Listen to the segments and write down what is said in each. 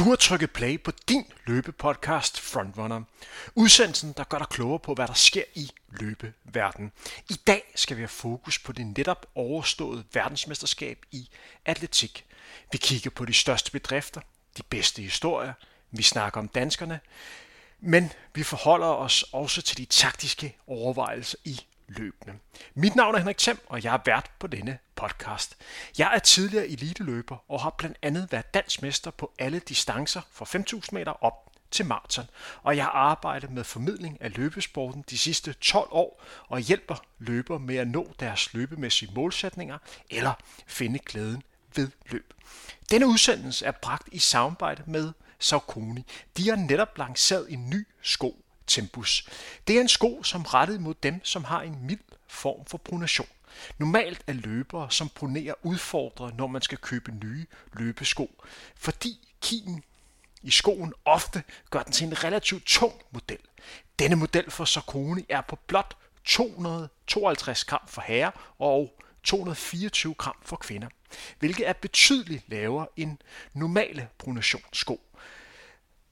Du har trykket play på din løbepodcast Frontrunner. Udsendelsen, der gør dig klogere på, hvad der sker i løbeverden. I dag skal vi have fokus på det netop overståede verdensmesterskab i atletik. Vi kigger på de største bedrifter, de bedste historier, vi snakker om danskerne, men vi forholder os også til de taktiske overvejelser i løbende. Mit navn er Henrik Thiem, og jeg er vært på denne podcast. Jeg er tidligere eliteløber og har blandt andet været dansmester på alle distancer fra 5.000 meter op til maraton, og jeg har arbejdet med formidling af løbesporten de sidste 12 år og hjælper løbere med at nå deres løbemæssige målsætninger eller finde glæden ved løb. Denne udsendelse er bragt i samarbejde med Saucony. De har netop lanceret en ny sko Tempus. Det er en sko, som rettet mod dem, som har en mild form for pronation. Normalt er løbere, som pronerer udfordret, når man skal købe nye løbesko, fordi kigen i skoen ofte gør den til en relativt tung model. Denne model for Saucony er på blot 252 gram for herrer og 224 gram for kvinder, hvilket er betydeligt lavere end normale pronationssko.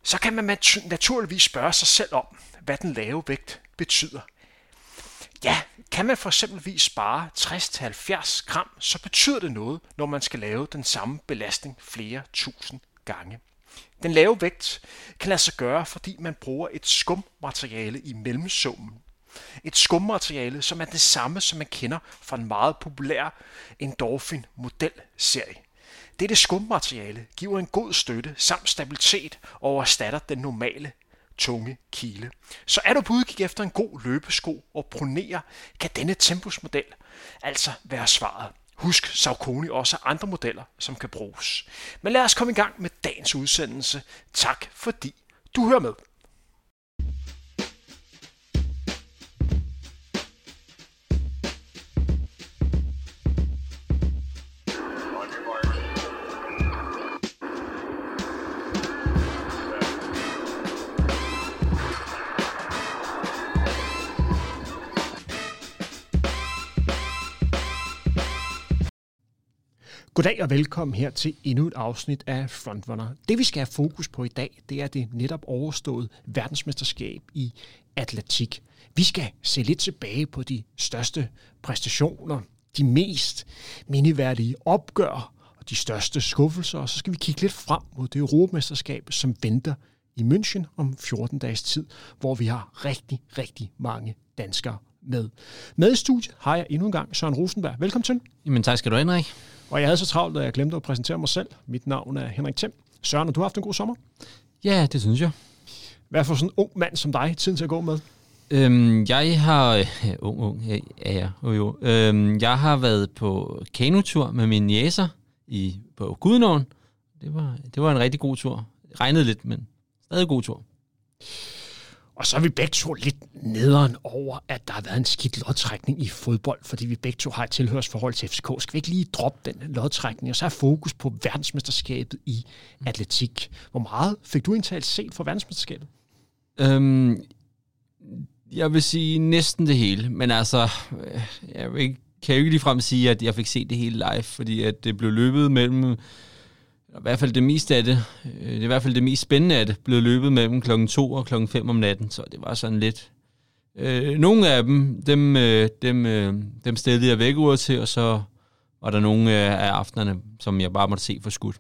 Så kan man naturligvis spørge sig selv om, hvad den lave vægt betyder. Ja, kan man for eksempelvis spare 60-70 gram, så betyder det noget, når man skal lave den samme belastning flere tusind gange. Den lave vægt kan lade sig gøre, fordi man bruger et skummateriale i mellemsummen. Et skummateriale, som er det samme, som man kender fra en meget populær Endorphin modelserie. Dette skummateriale giver en god støtte samt stabilitet og erstatter den normale tunge kile. Så er du på udkig efter en god løbesko og pronerer, kan denne Tempus-model altså være svaret. Husk Saucony også andre modeller, som kan bruges. Men lad os komme i gang med dagens udsendelse. Tak fordi du hører med. Goddag og velkommen her til endnu et afsnit af Frontrunner. Det vi skal have fokus på i dag, det er det netop overståede verdensmesterskab i atletik. Vi skal se lidt tilbage på de største præstationer, de mest mindeværdige opgør og de største skuffelser, og så skal vi kigge lidt frem mod det europamesterskab, som venter i München om 14 dages tid, hvor vi har rigtig, rigtig mange danskere med. Med i studiet har jeg endnu en gang Søren Rosenberg. Velkommen til. Jamen tak skal du have, Henrik. Og jeg havde så travlt, at jeg glemte at præsentere mig selv. Mit navn er Henrik Thiem. Søren, du har haft en god sommer? Ja, det synes jeg. Hvad for sådan en ung mand som dig tiden til at gå med? Øhm, jeg har... Øh, ung, ung, ja, ja, jo, jo. Øhm, jeg har været på kanotur med mine jæser i, på Gudnåen. Det var, det var en rigtig god tur. Regnede lidt, men stadig god tur. Og så er vi begge to lidt nederen over, at der har været en skidt lodtrækning i fodbold, fordi vi begge to har et tilhørsforhold til FCK. Skal vi ikke lige droppe den lodtrækning, og så er fokus på verdensmesterskabet i atletik? Hvor meget fik du indtalt set for verdensmesterskabet? Øhm, jeg vil sige næsten det hele, men altså, øh, jeg vil ikke, kan jo ikke ligefrem sige, at jeg fik set det hele live, fordi at det blev løbet mellem i hvert fald det meste af det, øh, det er i hvert fald det mest spændende af det, blev løbet mellem klokken 2 og klokken 5 om natten, så det var sådan lidt... Øh, nogle af dem, dem, øh, dem, øh, dem stillede jeg væk til, og så var der nogle af aftenerne, som jeg bare måtte se for skudt.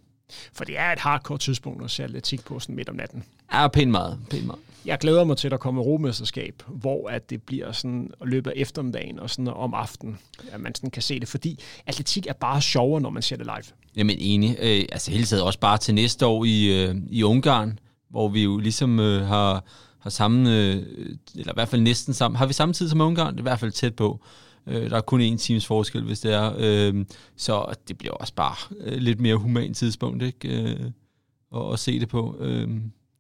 For det er et hardcore tidspunkt at se atletik på sådan midt om natten. Ja, pænt meget. Pænt meget. Jeg glæder mig til, at der kommer romesterskab, hvor at det bliver sådan at løbe eftermiddagen og sådan om aftenen, at man sådan kan se det, fordi atletik er bare sjovere, når man ser det live. Jamen enig. Øh, altså hele taget også bare til næste år i, øh, i Ungarn, hvor vi jo ligesom øh, har, har samme, øh, eller i hvert fald næsten samme, har vi samme tid som Ungarn? Det er i hvert fald tæt på. Øh, der er kun en times forskel, hvis det er. Øh, så det bliver også bare øh, lidt mere human tidspunkt, ikke? Øh, at, at se det på. Øh.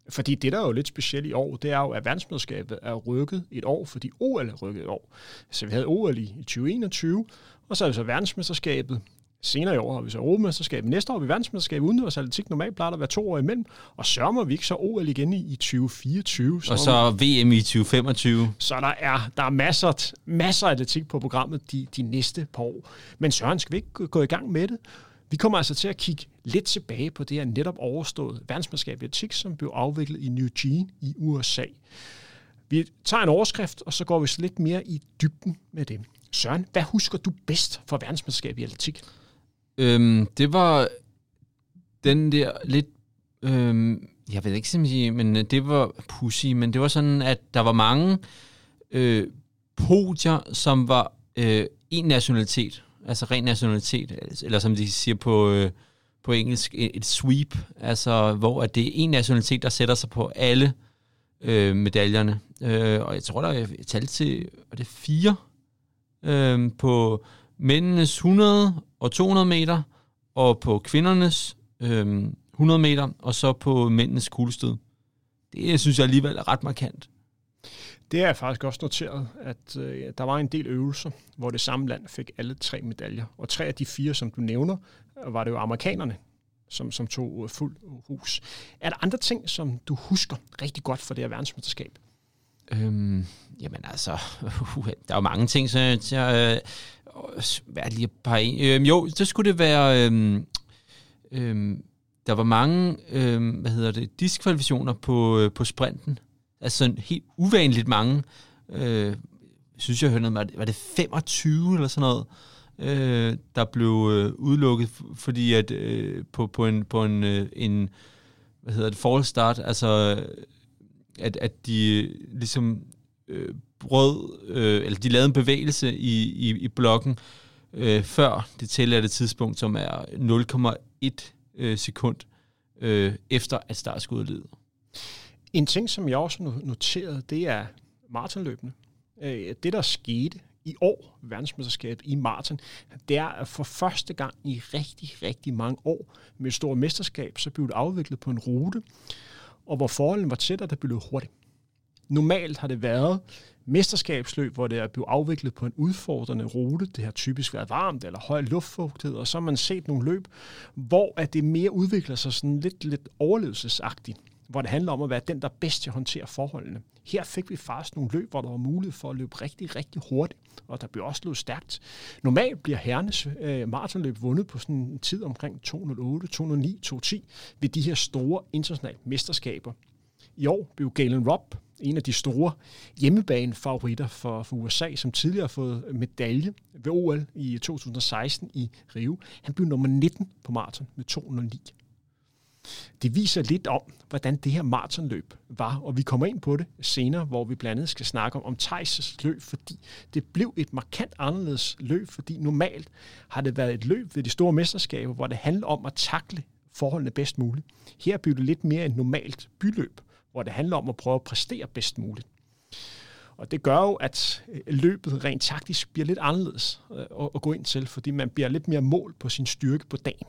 Fordi det, der er jo lidt specielt i år, det er jo, at verdensmesterskabet er rykket et år, fordi OL er rykket et år. Så vi havde OL i 2021, og så er det så verdensmesterskabet Senere i år har vi så Europamesterskab. Næste år har vi verdensmesterskab udendørs atletik. Normalt plejer der at være to år imellem. Og sørger vi ikke så OL igen i 2024. Så og så VM i 2025. Så der er, der er masser, masser af atletik på programmet de, de næste par år. Men Søren, skal vi ikke gå i gang med det? Vi kommer altså til at kigge lidt tilbage på det her netop overstået verdensmesterskab i atletik, som blev afviklet i New Gene i USA. Vi tager en overskrift, og så går vi lidt mere i dybden med det. Søren, hvad husker du bedst fra verdensmesterskab i atletik? Øhm, det var den der lidt... Øhm, jeg ved ikke simpelthen, men øh, det var pussy, men det var sådan, at der var mange øh, podier, som var øh, en nationalitet, altså ren nationalitet, altså, eller som de siger på, øh, på engelsk, et sweep, altså hvor at det er en nationalitet, der sætter sig på alle øh, medaljerne. Øh, og jeg tror, der er et tal til, var det fire øh, på mændenes 100 og 200 meter, og på kvindernes øh, 100 meter, og så på mændenes kuglestød. Det synes jeg alligevel er ret markant. Det er faktisk også noteret, at øh, der var en del øvelser, hvor det samme land fik alle tre medaljer. Og tre af de fire, som du nævner, var det jo amerikanerne, som, som tog øh, fuld øh, hus. Er der andre ting, som du husker rigtig godt for det her verdensmesterskab? Øhm, jamen altså, uh, der er jo mange ting, så jeg... Øh, hvad lige et par en? Øhm, jo, så skulle det være... Øhm, øhm, der var mange, øhm, hvad hedder det, diskvalifikationer på, øh, på sprinten. Altså helt uvanligt mange. Øh, synes jeg hørte noget, var det 25 eller sådan noget, øh, der blev øh, udelukket, fordi at øh, på, på en, på en, øh, en hvad hedder det, false start, altså øh, at, at de øh, ligesom øh, brød, øh, eller de lavede en bevægelse i, i, i blokken øh, før det tilladte tidspunkt, som er 0,1 øh, sekund øh, efter at startskuddet en ting, som jeg også noterede, det er maratonløbende. Øh, det, der skete i år, verdensmesterskabet i maraton, det er at for første gang i rigtig, rigtig mange år med et stort mesterskab, så blev det afviklet på en rute, og hvor forholdene var tættere, der blev hurtigt. Normalt har det været mesterskabsløb, hvor det er blevet afviklet på en udfordrende rute. Det har typisk været varmt eller høj luftfugtighed, og så har man set nogle løb, hvor at det mere udvikler sig sådan lidt, lidt overlevelsesagtigt hvor det handler om at være den, der bedst til at håndtere forholdene. Her fik vi faktisk nogle løb, hvor der var mulighed for at løbe rigtig, rigtig hurtigt, og der blev også løbet stærkt. Normalt bliver herrenes øh, maratonløb vundet på sådan en tid omkring 208, 209, 210 ved de her store internationale mesterskaber. I år blev Galen Robb en af de store hjemmebane-favoritter for, for USA, som tidligere har fået medalje ved OL i 2016 i Rio. Han blev nummer 19 på maraton med 209. Det viser lidt om, hvordan det her maratonløb var, og vi kommer ind på det senere, hvor vi blandt andet skal snakke om, om Thijs' løb, fordi det blev et markant anderledes løb, fordi normalt har det været et løb ved de store mesterskaber, hvor det handler om at takle forholdene bedst muligt. Her blev det lidt mere et normalt byløb, hvor det handler om at prøve at præstere bedst muligt. Og det gør jo, at øh, løbet rent taktisk bliver lidt anderledes øh, at gå ind til, fordi man bliver lidt mere mål på sin styrke på dagen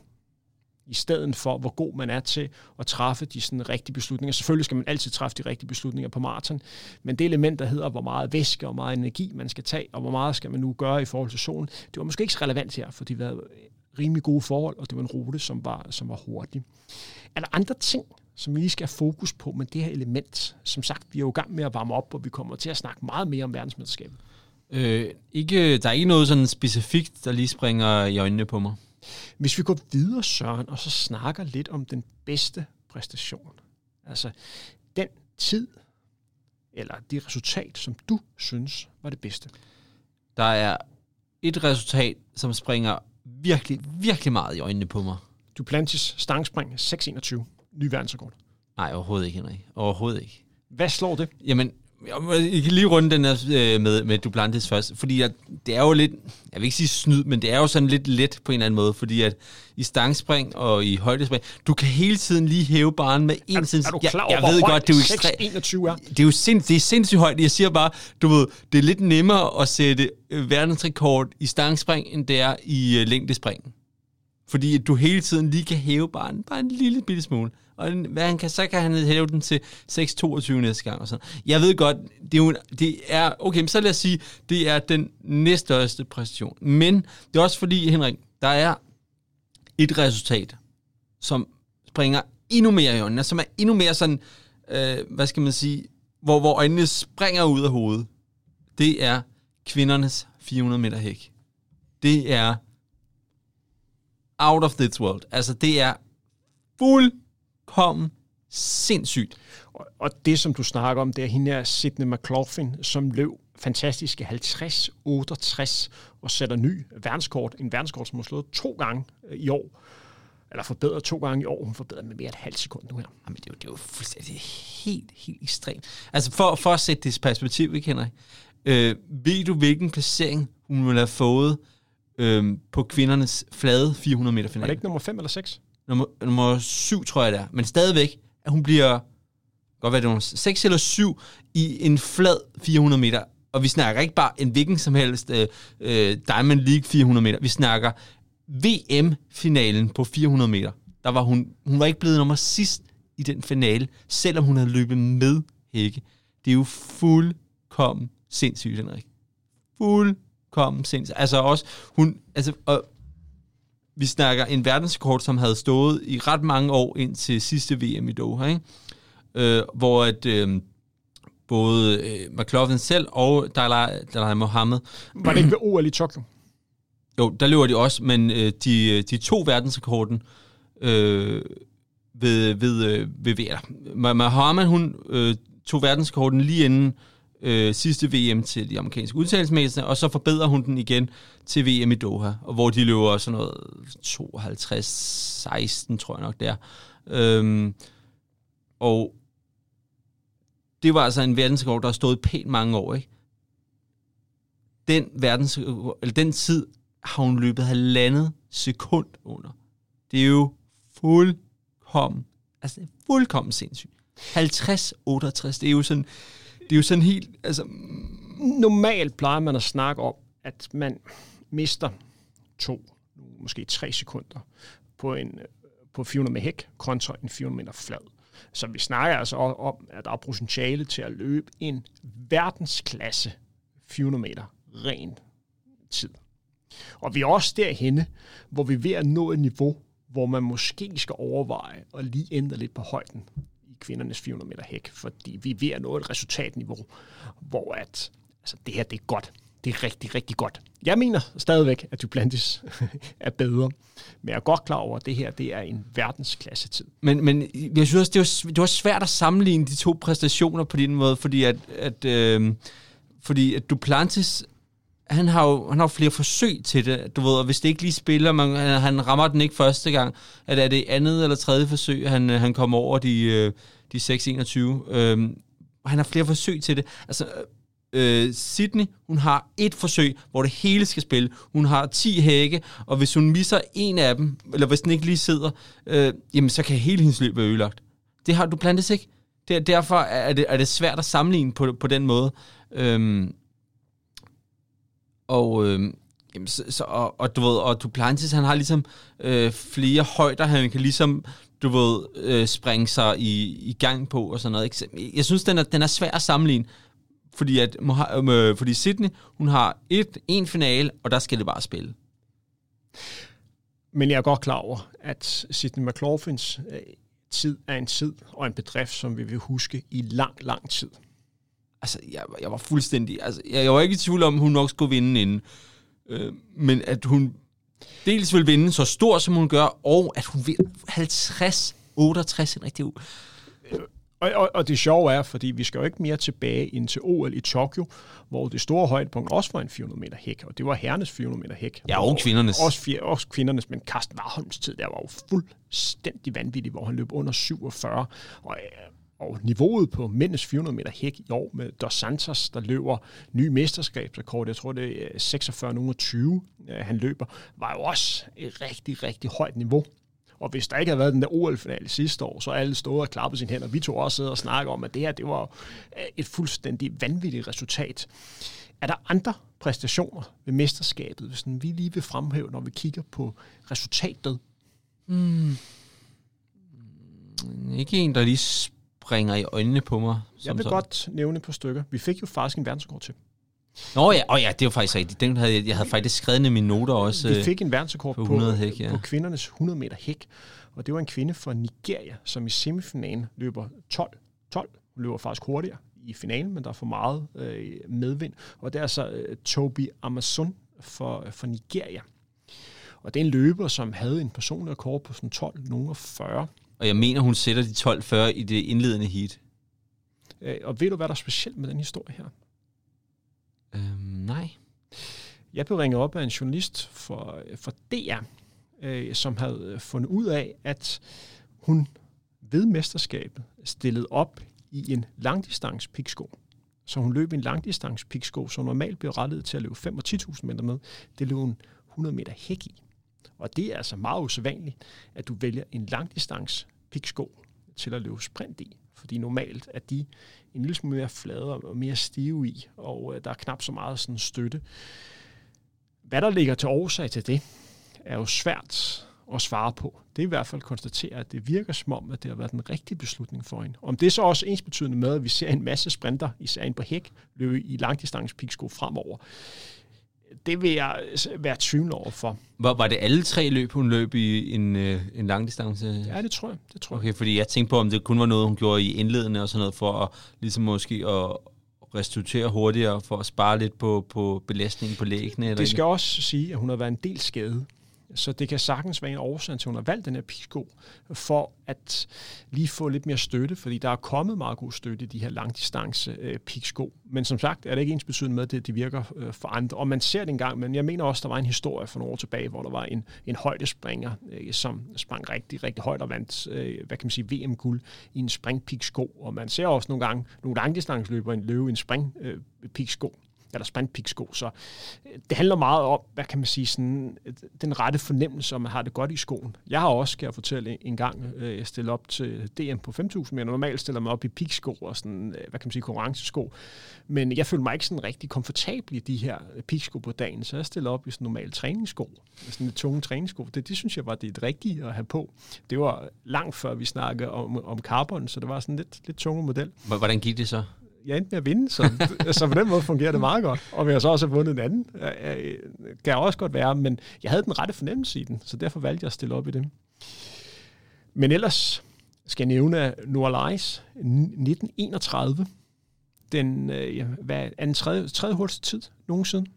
i stedet for, hvor god man er til at træffe de sådan, rigtige beslutninger. Selvfølgelig skal man altid træffe de rigtige beslutninger på maraton, men det element, der hedder, hvor meget væske og meget energi man skal tage, og hvor meget skal man nu gøre i forhold til solen, det var måske ikke så relevant her, for det var rimelig gode forhold, og det var en rute, som var, som var hurtig. Er der andre ting, som vi lige skal have fokus på med det her element? Som sagt, vi er jo i gang med at varme op, og vi kommer til at snakke meget mere om verdensmesterskabet. Øh, ikke, der er ikke noget sådan specifikt, der lige springer i øjnene på mig. Hvis vi går videre, Søren, og så snakker lidt om den bedste præstation. Altså den tid, eller det resultat, som du synes var det bedste. Der er et resultat, som springer virkelig, virkelig meget i øjnene på mig. Duplantis stangspring 6.21. Ny verdensrekord. Nej, overhovedet ikke, Henrik. Overhovedet ikke. Hvad slår det? Jamen, jeg kan lige runde den her øh, med, med Duplantis først, fordi at det er jo lidt, jeg vil ikke sige snyd, men det er jo sådan lidt let på en eller anden måde, fordi at i stangspring og i højdespring, du kan hele tiden lige hæve barnen med en cm. Er du klar over, jeg, jeg ved godt, det er jo ekstremt. Det er jo sind, det er sindssygt højt. Jeg siger bare, du ved, det er lidt nemmere at sætte øh, verdensrekord i stangspring, end det er i uh, længdespring. Fordi du hele tiden lige kan hæve barnen bare en lille bitte smule og hvad han kan, så kan han hæve den til 6,22 næste gang. Og sådan. Jeg ved godt, det er, jo, det er, okay, men så lad os sige, det er den næststørste præstation. Men det er også fordi, Henrik, der er et resultat, som springer endnu mere i øjnene, som er endnu mere sådan, øh, hvad skal man sige, hvor, hvor øjnene springer ud af hovedet. Det er kvindernes 400 meter hæk. Det er out of this world. Altså, det er fuldkommen sindssygt. Og, og det, som du snakker om, det er hende her, Sidney McLaughlin, som løb fantastiske 50-68 og sætter ny verdenskort. En verdenskort, som har slået to gange øh, i år. Eller forbedret to gange i år. Hun forbedrer med mere et halvt sekund nu her. Jamen, det er jo, det er jo fuldstændig helt, helt ekstremt. Altså, for, for at sætte det i perspektiv, ikke, Henrik? Øh, ved du, hvilken placering hun ville have fået øh, på kvindernes flade 400 meter finale? Var det ikke nummer 5 eller 6? Nummer, nummer 7, tror jeg det er. Men stadigvæk, at hun bliver godt være det nummer 6 eller 7 i en flad 400 meter. Og vi snakker ikke bare en hvilken som helst øh, øh, Diamond League 400 meter. Vi snakker VM-finalen på 400 meter. Der var hun, hun var ikke blevet nummer sidst i den finale, selvom hun havde løbet med Hække. Det er jo fuldkommen sindssygt, Henrik. Fuldkommen sindssygt. Altså også, hun, altså, og vi snakker en verdenskort, som havde stået i ret mange år ind til sidste VM i Doha, ikke? Øh, hvor at, øh, både øh, McLaughlin selv og Dalai, Dalai Mohammed... Var det ikke ved OL i Tokyo? Jo, der løber de også, men øh, de, de to verdensrekorden øh, ved, ved, øh, ved VM. Mohammed, hun øh, tog verdensrekorden lige inden øh, sidste VM til de amerikanske udtalelsesmæssige, og så forbedrer hun den igen til VM i Doha, og hvor de løber sådan noget 52-16, tror jeg nok der. Øhm, og det var altså en verdensrekord, der har stået pænt mange år, ikke? Den, verdens, eller den tid har hun løbet halvandet sekund under. Det er jo fuldkommen, altså fuldkommen sindssygt. 50-68, det er jo sådan, det er jo sådan helt, altså... Normalt plejer man at snakke om, at man mister to, måske tre sekunder på en på 400 med hæk kontra en 400 meter flad. Så vi snakker altså om, at der er potentiale til at løbe en verdensklasse 400 meter ren tid. Og vi er også derhenne, hvor vi er ved at nå et niveau, hvor man måske skal overveje at lige ændre lidt på højden kvindernes 400 meter hæk, fordi vi er ved at nå et resultatniveau, hvor at, altså det her det er godt. Det er rigtig, rigtig godt. Jeg mener stadigvæk, at Duplantis er bedre, men jeg er godt klar over, at det her det er en verdensklasse tid. Men, men jeg synes også, det var, det var svært at sammenligne de to præstationer på den måde, fordi at, at, øh, fordi at Duplantis han har jo han har flere forsøg til det, du ved, og hvis det ikke lige spiller, man, øh, han, rammer den ikke første gang, at er det andet eller tredje forsøg, han, øh, han kommer over de, øh, de 6-21. Øhm, han har flere forsøg til det. Altså, øh, Sydney, hun har et forsøg, hvor det hele skal spille. Hun har 10 hække, og hvis hun misser en af dem, eller hvis den ikke lige sidder, øh, jamen så kan hele hendes løb være ødelagt. Det har du plantet ikke. Det, derfor er det, er det svært at sammenligne på, på den måde. Øhm, og, øh, jamen, så, så, og, og, du ved, og Duplantis, han har ligesom øh, flere højder, han kan ligesom, du ved, øh, springe sig i, i gang på og sådan noget. Ikke? Jeg synes, den er, den er svær at sammenligne, fordi, at, øhm, øh, fordi Sydney, hun har et, en finale, og der skal det bare spille. Men jeg er godt klar over, at Sidney McLaughlins øh, tid er en tid og en bedrift, som vi vil huske i lang, lang tid altså, jeg, jeg var fuldstændig... Altså, jeg, jeg var ikke i tvivl om, at hun nok skulle vinde inden. Øh, men at hun dels vil vinde så stor, som hun gør, og at hun vil 50 68 en rigtig og, og, og det sjove er, fordi vi skal jo ikke mere tilbage ind til OL i Tokyo, hvor det store højdepunkt også var en 400 meter hæk, og det var herrenes 400 meter hæk. Ja, og kvindernes. Også, også kvindernes, men Carsten Warholms tid, der var jo fuldstændig vanvittig, hvor han løb under 47, og og niveauet på mændenes 400 meter hæk i år med Dos Santos, der løber ny mesterskabsrekord, jeg tror det er øh, 46 20, øh, han løber, var jo også et rigtig, rigtig højt niveau. Og hvis der ikke havde været den der OL-finale sidste år, så er alle stået og klappet sine hænder. Vi to også sidder og snakker om, at det her det var øh, et fuldstændig vanvittigt resultat. Er der andre præstationer ved mesterskabet, hvis vi lige vil fremhæve, når vi kigger på resultatet? Mm. Ikke en, der lige springer i øjnene på mig. Jeg vil sådan. godt nævne på stykker. Vi fik jo faktisk en verdensrekord til. Nå ja, oh ja, det var faktisk rigtigt. Den havde, jeg havde faktisk skrevet i mine noter også. Vi øh, fik en verdensrekord på, 100 hæk, ja. på kvindernes 100 meter hæk. Og det var en kvinde fra Nigeria, som i semifinalen løber 12. 12. Hun løber faktisk hurtigere i finalen, men der er for meget øh, medvind. Og det er så øh, Toby Amazon for, for Nigeria. Og det er en løber, som havde en personlig rekord på sådan 12, nogen 40. Og jeg mener, hun sætter de 12-40 i det indledende heat. Øh, og ved du, hvad der er specielt med den historie her? Øhm, nej. Jeg blev ringet op af en journalist for, for DR, øh, som havde fundet ud af, at hun ved mesterskabet stillede op i en langdistance piksko. Så hun løb en langdistance piksko, som normalt bliver rettet til at løbe 5 og 10.000 meter med. Det løb hun 100 meter hæk i. Og det er altså meget usædvanligt, at du vælger en langdistance piksko til at løbe sprint i. Fordi normalt er de en lille smule mere flade og mere stive i, og øh, der er knap så meget sådan støtte. Hvad der ligger til årsag til det, er jo svært at svare på. Det er i hvert fald konstatere, at det virker som om, at det har været den rigtige beslutning for hende. Om det er så også ens betydende med, at vi ser en masse sprinter, især en på hæk, løbe i langdistance piksko fremover. Det vil jeg være tvivl over for. Var, var det alle tre løb, hun løb i en, øh, en langdistance? Ja, det tror jeg. Det tror jeg. Okay, fordi jeg tænkte på, om det kun var noget, hun gjorde i indledende og sådan noget, for at ligesom måske at restituere hurtigere, for at spare lidt på, på belastningen på læggene. Eller det skal ikke? også sige, at hun har været en del skadet. Så det kan sagtens være en årsag til, at hun har valgt den her pisko, for at lige få lidt mere støtte, fordi der er kommet meget god støtte i de her langdistance øh, piksko. Men som sagt er det ikke ens betydende med, at de virker øh, for andre. Og man ser det engang, men jeg mener også, der var en historie for nogle år tilbage, hvor der var en, en højdespringer, øh, som sprang rigtig, rigtig højt og vandt, øh, hvad kan man sige, VM-guld i en springpiksko. Og man ser også nogle gange nogle langdistanceløbere løbe i en springpiksko øh, eller sprintpiksko. Så øh, det handler meget om, hvad kan man sige, sådan, øh, den rette fornemmelse, om man har det godt i skoen. Jeg har også, kan jeg fortælle, en gang øh, jeg stille op til DM på 5.000 men Normalt stiller mig op i piksko og sådan, øh, hvad kan man sige, konkurrencesko. Men jeg føler mig ikke sådan rigtig komfortabel i de her piksko på dagen, så jeg stiller op i sådan normale træningssko. Sådan lidt tunge træningssko. Det, det synes jeg var det rigtige at have på. Det var langt før vi snakkede om, om carbon, så det var sådan lidt, lidt tunge model. Hvordan gik det så? Jeg endte med at vinde, så, så på den måde fungerer det meget godt. Og vi har så også vundet en anden, kan også godt være, men jeg havde den rette fornemmelse i den, så derfor valgte jeg at stille op i det. Men ellers skal jeg nævne Noah Lies 1931. Den, øh, hvad er den tredje, tredje hurtigste tid nogensinde?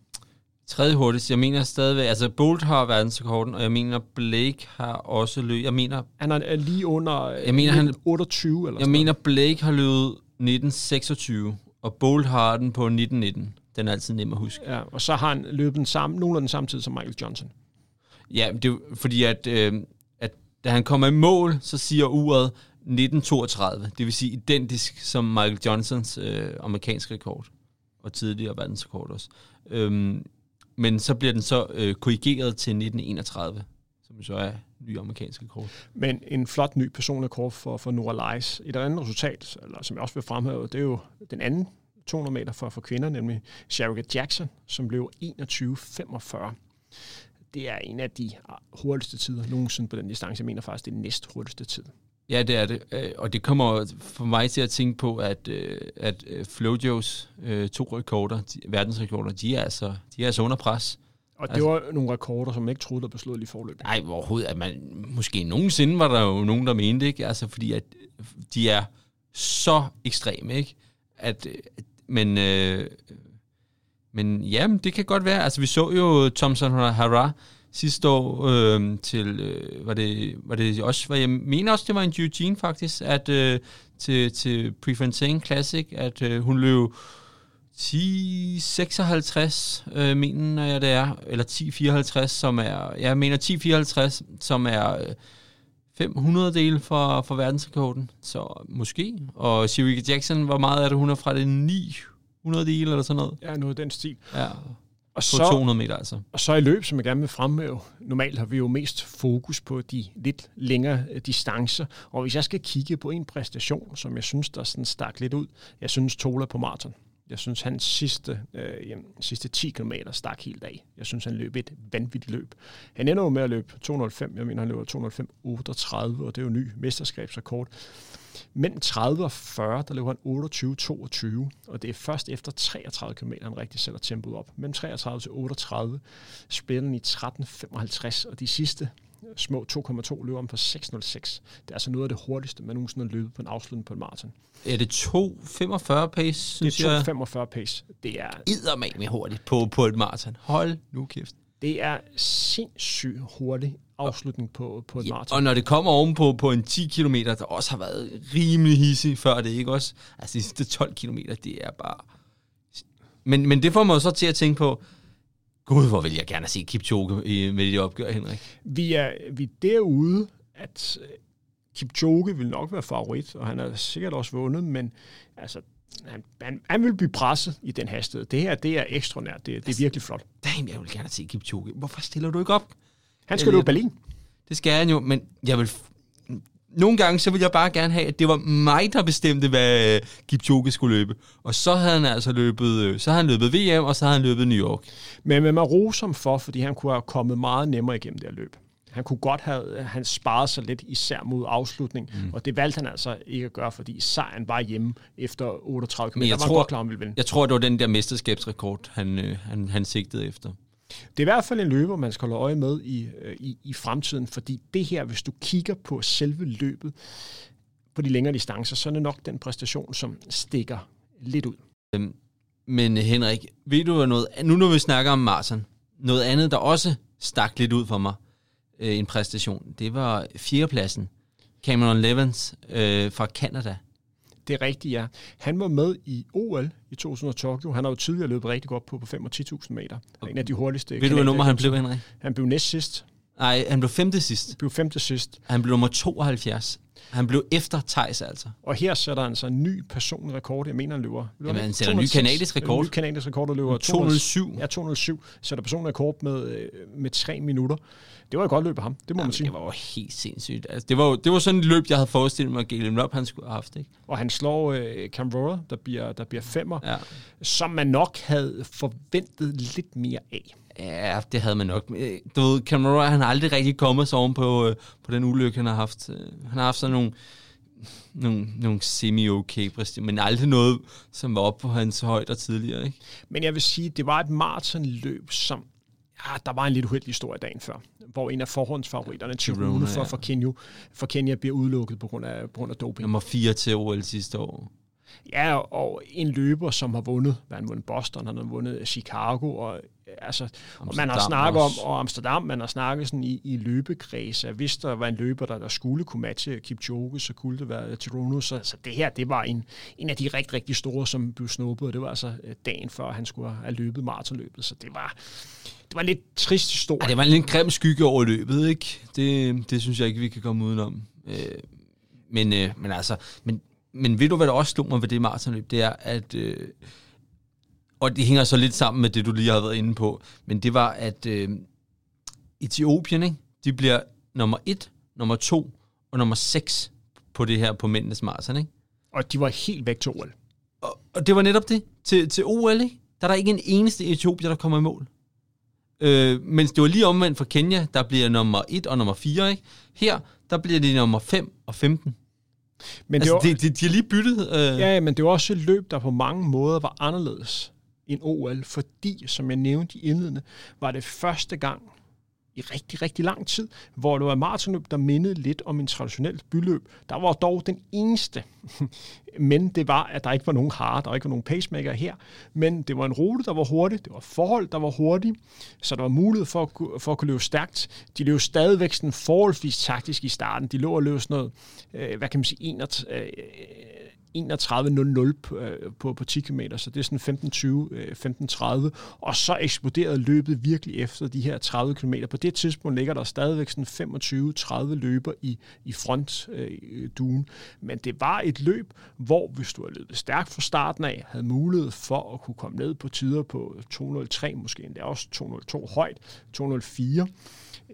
Tredje hurtigst. Jeg mener stadigvæk, altså Bolt har verdensrekorden, og jeg mener Blake har også løbet. Jeg mener... Han er lige under jeg mener, han, 28 eller Jeg mener Blake har løbet 1926, og Bolt har den på 1919. Den er altid nem at huske. Ja, og så har han løbet den samme, nogenlunde samme tid som Michael Johnson. Ja, det er fordi, at, øh, at da han kommer i mål, så siger uret 1932. Det vil sige identisk som Michael Johnsons øh, amerikanske rekord, og tidligere verdensrekord også. Øhm, men så bliver den så øh, korrigeret til 1931, som så er ny amerikansk rekord. Men en flot ny personlig rekord for, for Nora Leis. Et andet resultat, eller som jeg også vil fremhæve, det er jo den anden 200 meter for, for kvinder, nemlig Sherika Jackson, som blev 21.45. Det er en af de hurtigste tider nogensinde på den distance. Jeg mener faktisk, det er den næst hurtigste tid. Ja, det er det. Øh, og det kommer for mig til at tænke på, at, øh, at øh, Flojos to rekorder, verdensrekorder, de er altså, de er altså under pres. Og det altså, var nogle rekorder, som man ikke troede, der blev slået lige forløb. Nej, overhovedet. At man, måske nogensinde var der jo nogen, der mente, ikke? Altså, fordi at de er så ekstreme, ikke? At, men, øh, men ja, det kan godt være. Altså, vi så jo Thompson Hara sidste år øh, til, øh, var, det, var det også, var jeg mener også, det var en Eugene faktisk, at øh, til, til Prefontaine Classic, at øh, hun løb 1056 øh, mener jeg det er, eller 1054, som er, jeg mener 1054, som er 500 øh, del for, for verdensrekorden, så måske. Og Sherika Jackson, hvor meget er det, hun er fra det 900 del eller sådan noget? Ja, noget den stil. Ja, og på så, 200 meter altså. Og så i løb, som jeg gerne vil fremhæve, normalt har vi jo mest fokus på de lidt længere øh, distancer, og hvis jeg skal kigge på en præstation, som jeg synes, der sådan stak lidt ud, jeg synes Tola på maraton. Jeg synes, hans sidste, øh, jamen, sidste 10 km stak helt af. Jeg synes, han løb et vanvittigt løb. Han ender jo med at løbe 205. Jeg mener, han løber 205.38, og det er jo ny mesterskabsrekord. Mellem 30 og 40, der løber han 28-22, og det er først efter 33 km, han rigtig sætter tempoet op. Mellem 33 til 38 spiller han i 13.55, og de sidste små 2,2 løber på 6.06. Det er altså noget af det hurtigste, man nogensinde har løbet på en afslutning på en maraton. Er det 2,45 pace, synes Det er 2,45 pace. Det er... med hurtigt på, på et maraton. Hold nu kæft. Det er sindssygt hurtig afslutning på, på et Ja, maraton. og når det kommer ovenpå på en 10 km, der også har været rimelig hissig før det, ikke også? Altså de sidste 12 km, det er bare... Men, men det får mig så til at tænke på, gud, hvor vil jeg gerne se Kipchoge i, med det opgør, Henrik. Vi er, vi er derude, at øh, Kipchoge vil nok være favorit, og han har sikkert også vundet, men altså, han, han, han vil blive presset i den hastighed. Det her, det er ekstraordinært. Det, det er virkelig flot. Damn, jeg vil gerne se Kipchoge. Hvorfor stiller du ikke op? Han skal løbe Berlin. Det skal han jo, men jeg vil... Nogle gange, så vil jeg bare gerne have, at det var mig, der bestemte, hvad øh, Kipchoge skulle løbe. Og så havde han altså løbet, øh, så havde han løbet VM, og så havde han løbet New York. Men man må rose ham for, fordi han kunne have kommet meget nemmere igennem det her løb. Han kunne godt have han sparet sig lidt, især mod afslutning, mm. og det valgte han altså ikke at gøre, fordi sejren var hjemme efter 38 km. Men jeg Der var tror- godt klar, om ville vinde. Jeg tror, det var den der mesterskabsrekord, han, øh, han, han sigtede efter. Det er i hvert fald en løber, man skal holde øje med i, øh, i, i fremtiden, fordi det her, hvis du kigger på selve løbet på de længere distancer, så er det nok den præstation, som stikker lidt ud. Øhm, men Henrik, ved du noget, nu når vi snakker om Marsen, noget andet, der også stak lidt ud for mig, øh, en præstation, det var fjerdepladsen. Cameron Levens øh, fra Canada. Det er rigtigt, ja. Han var med i OL i 2000 Tokyo. Han har jo tidligere løbet rigtig godt på, på 5 og 10.000 meter. Og en af de hurtigste. Ved du, hvad nummer han blev, Henrik? Han blev næst sidst. Nej, han blev femte sidst. Han blev femte sidst. Han blev nummer 72. Han blev efter Thijs, altså. Og her sætter han så en ny personlig rekord. Jeg mener, han løber... Jamen, han sætter en ny kanadisk rekord. En ny kanadisk rekord, der løber 207. Ja, 207. Sætter personlig rekord med, øh, med tre minutter. Det var et godt løb af ham, det må man Jamen, sige. det var jo helt sindssygt. Altså, det, var jo, det var sådan et løb, jeg havde forestillet mig, at Galen Rupp, han skulle have haft. Ikke? Og han slår øh, Camrora, der bliver, der bliver femmer, Ja. som man nok havde forventet lidt mere af. Ja, det havde man nok. Øh, Du ved, Cameron, han har aldrig rigtig kommet sig oven på, øh, på den ulykke, han har haft. Øh, Han har haft sådan nogle, nogle, nogle semi-okay præstationer, men aldrig noget, som var oppe på hans højder tidligere. Ikke? Men jeg vil sige, det var et maratonløb, som ja, der var en lidt uheldig historie dagen før, hvor en af forhåndsfavoritterne, Tirone Tirone, for, ja. for, Kenya, for Kenya, bliver udelukket på grund af, på grund af doping. Nummer 4 til OL sidste år. Ja, og en løber, som har vundet, han har vundet Boston, han har vundet Chicago, og, altså, og man har snakket om, og Amsterdam, man har snakket sådan i, i løbekreds, at hvis der var en løber, der, der skulle kunne matche Kipchoge, så kunne det være Tirono, så, så det her, det var en, en af de rigtig, rigtig store, som blev snuppet, og det var altså øh, dagen før, han skulle have løbet maratonløbet, så det var, det var en lidt trist historie. Ej, det var en lidt grim skygge over løbet, ikke? Det, det synes jeg ikke, vi kan komme udenom. Øh, men, øh, men altså, men, men ved du, hvad der også slog mig ved det maratonløb? Det er, at... Øh, og det hænger så lidt sammen med det, du lige har været inde på. Men det var, at øh, Etiopien, ikke? de bliver nummer et, nummer to og nummer seks på det her på mændenes maraton, ikke? Og de var helt væk til OL. Og, og det var netop det. Til, til OL, ikke? der er der ikke en eneste etiopier, der kommer i mål. Øh, mens det var lige omvendt for Kenya, der bliver nummer 1 og nummer 4. Ikke? Her, der bliver det nummer 5 og 15. Men Altså, det var, det, det, de har lige byttet. Øh, Ja, men det var også et løb, der på mange måder var anderledes end OL, fordi, som jeg nævnte i indledende, var det første gang i rigtig, rigtig lang tid, hvor det var maratonløb, der mindede lidt om en traditionelt byløb. Der var dog den eneste, men det var, at der ikke var nogen hare, der ikke var nogen pacemaker her, men det var en rute, der var hurtig, det var forhold, der var hurtige, så der var mulighed for at, for at kunne løbe stærkt. De løb stadigvæk sådan forholdsvis taktisk i starten. De lå og løb sådan noget, øh, hvad kan man sige, 31, øh, 31.00 på, øh, på, på 10 km, så det er sådan 15.20, 15.30, øh, og så eksploderede løbet virkelig efter de her 30 km. På det tidspunkt ligger der stadigvæk sådan 25-30 løber i, i frontduen, øh, men det var et løb, hvor hvis du havde løbet stærkt fra starten af, havde mulighed for at kunne komme ned på tider på 203, måske endda også 202 højt, 204,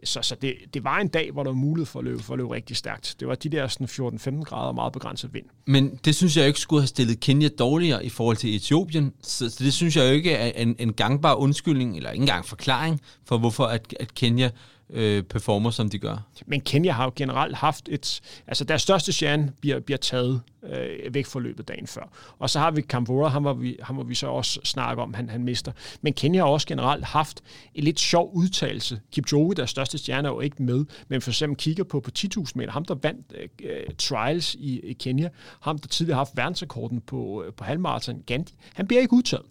så, så det, det var en dag, hvor der var mulighed for at løbe, for at løbe rigtig stærkt. Det var de der sådan 14-15 grader og meget begrænset vind. Men det synes jeg ikke skulle have stillet Kenya dårligere i forhold til Etiopien. Så, så det synes jeg ikke er en, en gangbar undskyldning, eller ikke engang forklaring, for hvorfor at, at Kenya øh, performer, som de gør. Men Kenya har jo generelt haft et... Altså deres største stjerne bliver, bliver taget øh, væk fra løbet dagen før. Og så har vi Kambora, ham må vi, ham må vi så også snakke om, han, han mister. Men Kenya har også generelt haft en lidt sjov udtalelse. Kipchoge, deres største stjerne, er jo ikke med, men for eksempel kigger på på 10.000 meter, ham der vandt øh, øh, trials i, i Kenya, ham der tidligere har haft verdensrekorden på, øh, på halvmarathon, Gandhi, han bliver ikke udtaget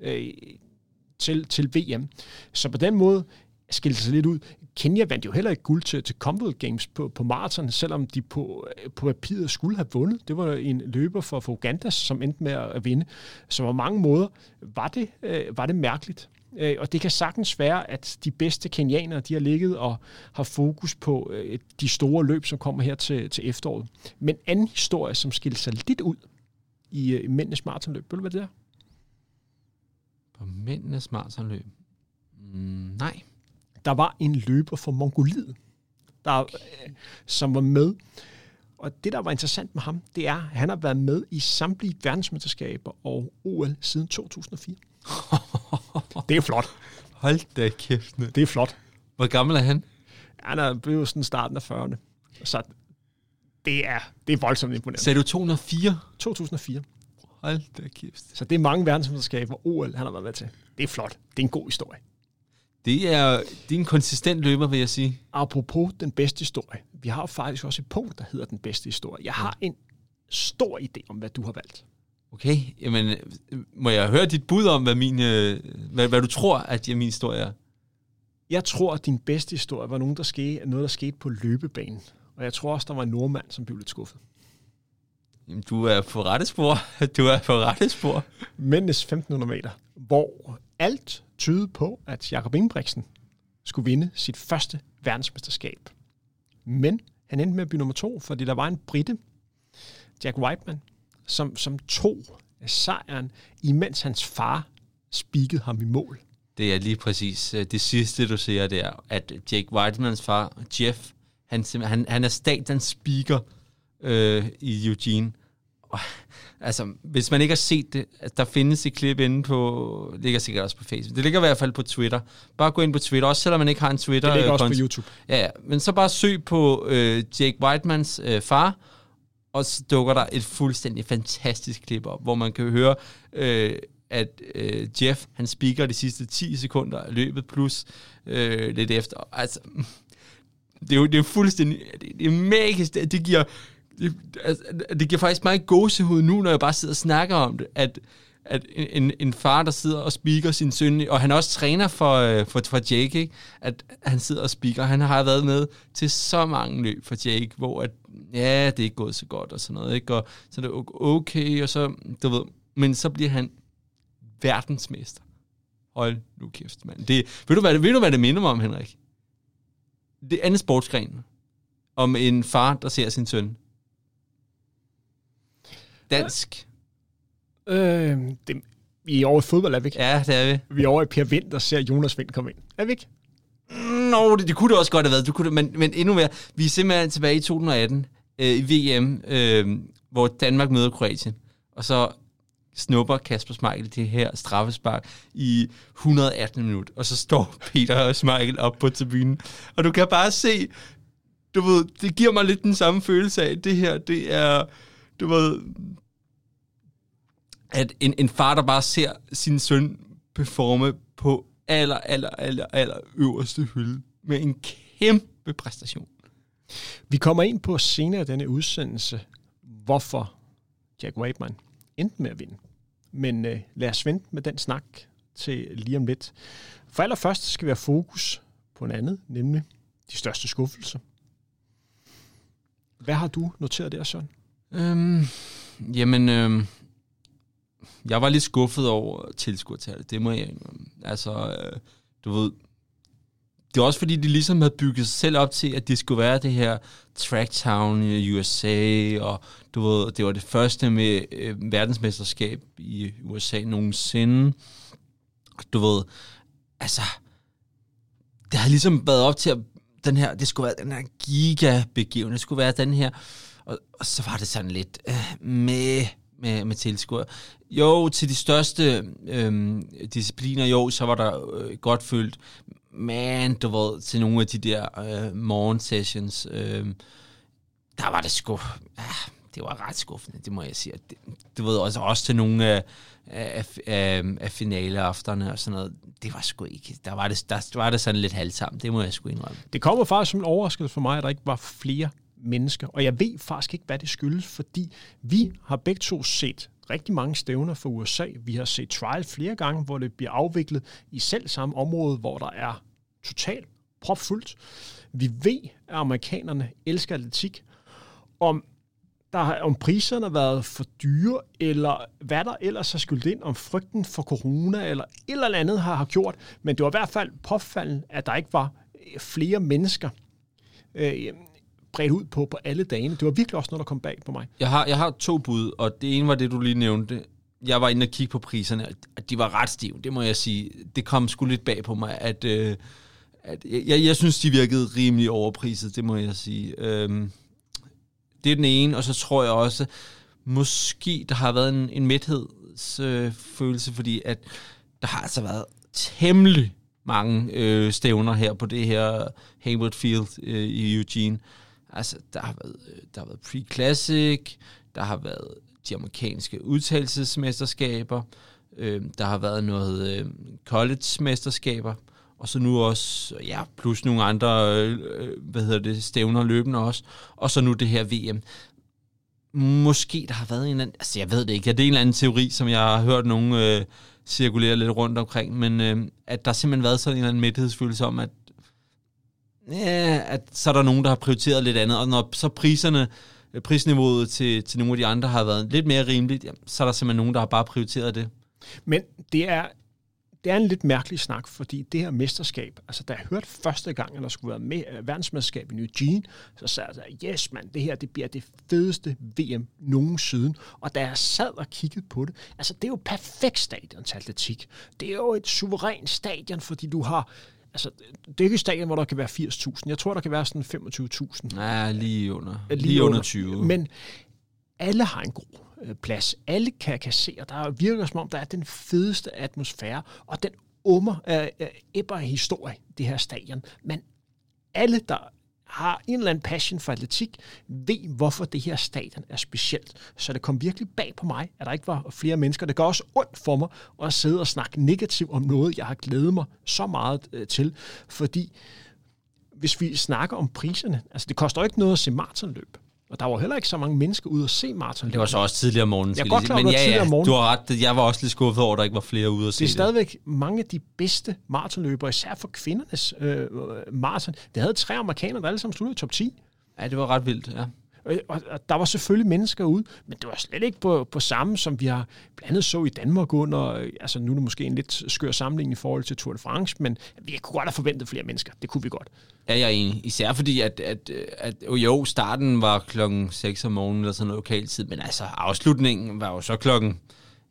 øh, til, til VM. Så på den måde, skilte sig lidt ud. Kenya vandt jo heller ikke guld til, til Commonwealth Games på, på maraton, selvom de på, øh, på papiret skulle have vundet. Det var en løber for, for Uganda, som endte med at vinde. Så på mange måder var det, øh, var det mærkeligt. Øh, og det kan sagtens være, at de bedste kenianere, de har ligget og har fokus på øh, de store løb, som kommer her til, til efteråret. Men anden historie, som skilte sig lidt ud i, øh, i mændenes maratonløb, ved du hvad det er? På mændenes maratonløb? Mm, nej. Der var en løber fra Mongoliet, der, okay. som var med. Og det, der var interessant med ham, det er, at han har været med i samtlige verdensmesterskaber og OL siden 2004. det er flot. Hold da kæft. Det er flot. Hvor gammel er han? Han er blevet sådan starten af 40'erne. Så det er, det er voldsomt imponerende. Sagde du 204? 2004. Hold da kæft. Så det er mange verdensmesterskaber og OL, han har været med til. Det er flot. Det er en god historie. Det er, det er en konsistent løber, vil jeg sige. Apropos den bedste historie. Vi har faktisk også et punkt, der hedder den bedste historie. Jeg har en stor idé om, hvad du har valgt. Okay, jamen, må jeg høre dit bud om, hvad, min, øh, hvad, hvad du tror, at min historie er? Jeg tror, at din bedste historie var nogen, der skete, noget, der skete på løbebanen. Og jeg tror også, der var en nordmand, som blev lidt skuffet. Jamen, du er på rette spor. Du er på rette spor. Mændenes 1500 meter, hvor alt tyde på, at Jakob Ingebrigtsen skulle vinde sit første verdensmesterskab. Men han endte med at blive nummer to, fordi der var en britte, Jack Whiteman, som, som tog sejren, imens hans far spikede ham i mål. Det er lige præcis øh, det sidste, du siger, der, at Jake Whitemans far, Jeff, han, han, han er statens speaker øh, i Eugene. Og, altså, hvis man ikke har set det, der findes et klip inde på, det ligger sikkert også på Facebook, det ligger i hvert fald på Twitter. Bare gå ind på Twitter, også selvom man ikke har en Twitter. Det ligger også på YouTube. Ja, ja, men så bare søg på øh, Jake Whitemans øh, far, og så dukker der et fuldstændig fantastisk klip op, hvor man kan høre, øh, at øh, Jeff, han speaker de sidste 10 sekunder af løbet, plus øh, lidt efter. Altså, det er jo det er fuldstændig, det, det er magisk, det, det giver, det, altså, det giver faktisk meget gåsehud nu, når jeg bare sidder og snakker om det, at, at en, en far, der sidder og speaker sin søn, og han er også træner for, øh, for, for Jake, ikke? at han sidder og speaker. Han har været med til så mange løb for Jake, hvor at, ja, det er ikke gået så godt og sådan noget, ikke? Og så er det okay, og så, du ved, men så bliver han verdensmester. Hold nu kæft, mand. Det, ved, du, hvad, ved du, hvad det minder mig om, Henrik? Det andet sportsgren. Om en far, der ser sin søn. Dansk. Øh, det, vi er over i fodbold, er vi ikke? Ja, det er vi. Vi er over i Per Vind, der ser Jonas Vind komme ind. Er vi ikke? Nå, det, det kunne det også godt have været. Du kunne, men, men endnu mere. Vi er simpelthen tilbage i 2018 øh, i VM, øh, hvor Danmark møder Kroatien. Og så snupper Kasper Smeichel det her straffespark i 118 minutter. Og så står Peter og Smeichel op på tribunen. Og du kan bare se, du ved, det giver mig lidt den samme følelse af, det her, det er, du ved, at en, en far, der bare ser sin søn performe på aller, aller, aller, aller øverste hylde med en kæmpe præstation. Vi kommer ind på senere i denne udsendelse, hvorfor Jack Waitman endte med at vinde. Men øh, lad os vente med den snak til lige om lidt. For allerførst skal vi have fokus på en andet, nemlig de største skuffelser. Hvad har du noteret der, Søren? Øhm, jamen, øhm, jeg var lidt skuffet over tilskuertallet, det må jeg Altså, øh, du ved, det er også fordi, de ligesom havde bygget sig selv op til, at det skulle være det her Tracktown i USA, og du ved, det var det første med øh, verdensmesterskab i USA nogensinde. Du ved, altså, det har ligesom været op til, at den her, det skulle være den her gigabegivenhed, det skulle være den her, og, og så var det sådan lidt øh, med med, med tilskuer. Jo, til de største øh, discipliner, jo, så var der øh, godt fyldt, men du ved, til nogle af de der øh, morgensessions, øh, der var det sgu, ja, det var ret skuffende, det må jeg sige. Det, du ved, også, også til nogle af, af, af, af finaleafterne og sådan noget, det var sgu ikke, der var det, der var det sådan lidt halvsamt, det må jeg sgu indrømme. Det kommer faktisk som en overraskelse for mig, at der ikke var flere mennesker. Og jeg ved faktisk ikke, hvad det skyldes, fordi vi har begge to set rigtig mange stævner for USA. Vi har set trial flere gange, hvor det bliver afviklet i selv samme område, hvor der er totalt propfuldt. Vi ved, at amerikanerne elsker atletik. Om, der, har- om priserne har været for dyre, eller hvad der ellers har skyldt ind, om frygten for corona, eller et eller andet har, har gjort. Men det var i hvert fald påfaldende, at der ikke var øh, flere mennesker øh, bredt ud på, på alle dagene. Det var virkelig også noget, der kom bag på mig. Jeg har, jeg har to bud, og det ene var det, du lige nævnte. Jeg var inde og kigge på priserne, at de var ret stive, det må jeg sige. Det kom sgu lidt bag på mig, at, øh, at jeg, jeg synes, de virkede rimelig overpriset, det må jeg sige. Øhm, det er den ene, og så tror jeg også, måske der har været en, en mæthedsfølelse, øh, følelse, fordi at der har altså været temmelig mange øh, stævner her på det her Hayward Field øh, i Eugene. Altså, der har været, øh, der har været pre-classic, der har været de amerikanske udtalelsesmesterskaber, øh, der har været noget øh, college-mesterskaber, og så nu også, ja, plus nogle andre, øh, øh hvad hedder det, stævner løbende også, og så nu det her VM. Måske der har været en eller anden, altså jeg ved det ikke, ja, det er en eller anden teori, som jeg har hørt nogen øh, cirkulere lidt rundt omkring, men øh, at der simpelthen været sådan en eller anden mæthedsfølelse om, at ja, at så er der nogen, der har prioriteret lidt andet, og når så priserne, øh, prisniveauet til, til nogle af de andre har været lidt mere rimeligt, jamen, så er der simpelthen nogen, der har bare prioriteret det. Men det er, det er en lidt mærkelig snak, fordi det her mesterskab, altså da jeg hørte første gang, at der skulle være med, uh, øh, verdensmesterskab i New Gene, så sagde jeg, yes mand, det her det bliver det fedeste VM nogensinde. Og da jeg sad og kiggede på det, altså det er jo perfekt stadion til atletik. Det er jo et suverænt stadion, fordi du har Altså, det er ikke et stadion, hvor der kan være 80.000. Jeg tror, der kan være sådan 25.000. Ja, lige under, lige, lige under 20. Men alle har en god øh, plads. Alle kan kassere. Der virker som om, der er den fedeste atmosfære, og den ummer af øh, æbber af historie, det her stadion. Men alle, der har en eller anden passion for atletik, ved, hvorfor det her stadion er specielt. Så det kom virkelig bag på mig, at der ikke var flere mennesker. Det gør også ondt for mig at sidde og snakke negativt om noget, jeg har glædet mig så meget øh, til. Fordi hvis vi snakker om priserne, altså det koster jo ikke noget at se maratonløb. Og der var heller ikke så mange mennesker ude at se maratonløb. Det var så også tidligere om morgenen. Jeg er godt klar Men det var ja, tidligere ja, om morgenen. du har ret. Jeg var også lidt skuffet over, at der ikke var flere ude at se det er det. stadigvæk mange af de bedste maratonløbere, især for kvindernes øh, maraton. Det havde tre amerikanere, der alle sammen sluttede i top 10. Ja, det var ret vildt, ja. Og, og, og der var selvfølgelig mennesker ude, men det var slet ikke på, på samme, som vi har blandt andet så i Danmark under, øh, altså nu er det måske en lidt skør sammenligning i forhold til Tour de France, men vi kunne godt have forventet flere mennesker. Det kunne vi godt. Ja, jeg er enig. Især fordi, at, at, at øh, jo, starten var klokken 6 om morgenen eller sådan noget lokal tid, men altså afslutningen var jo så klokken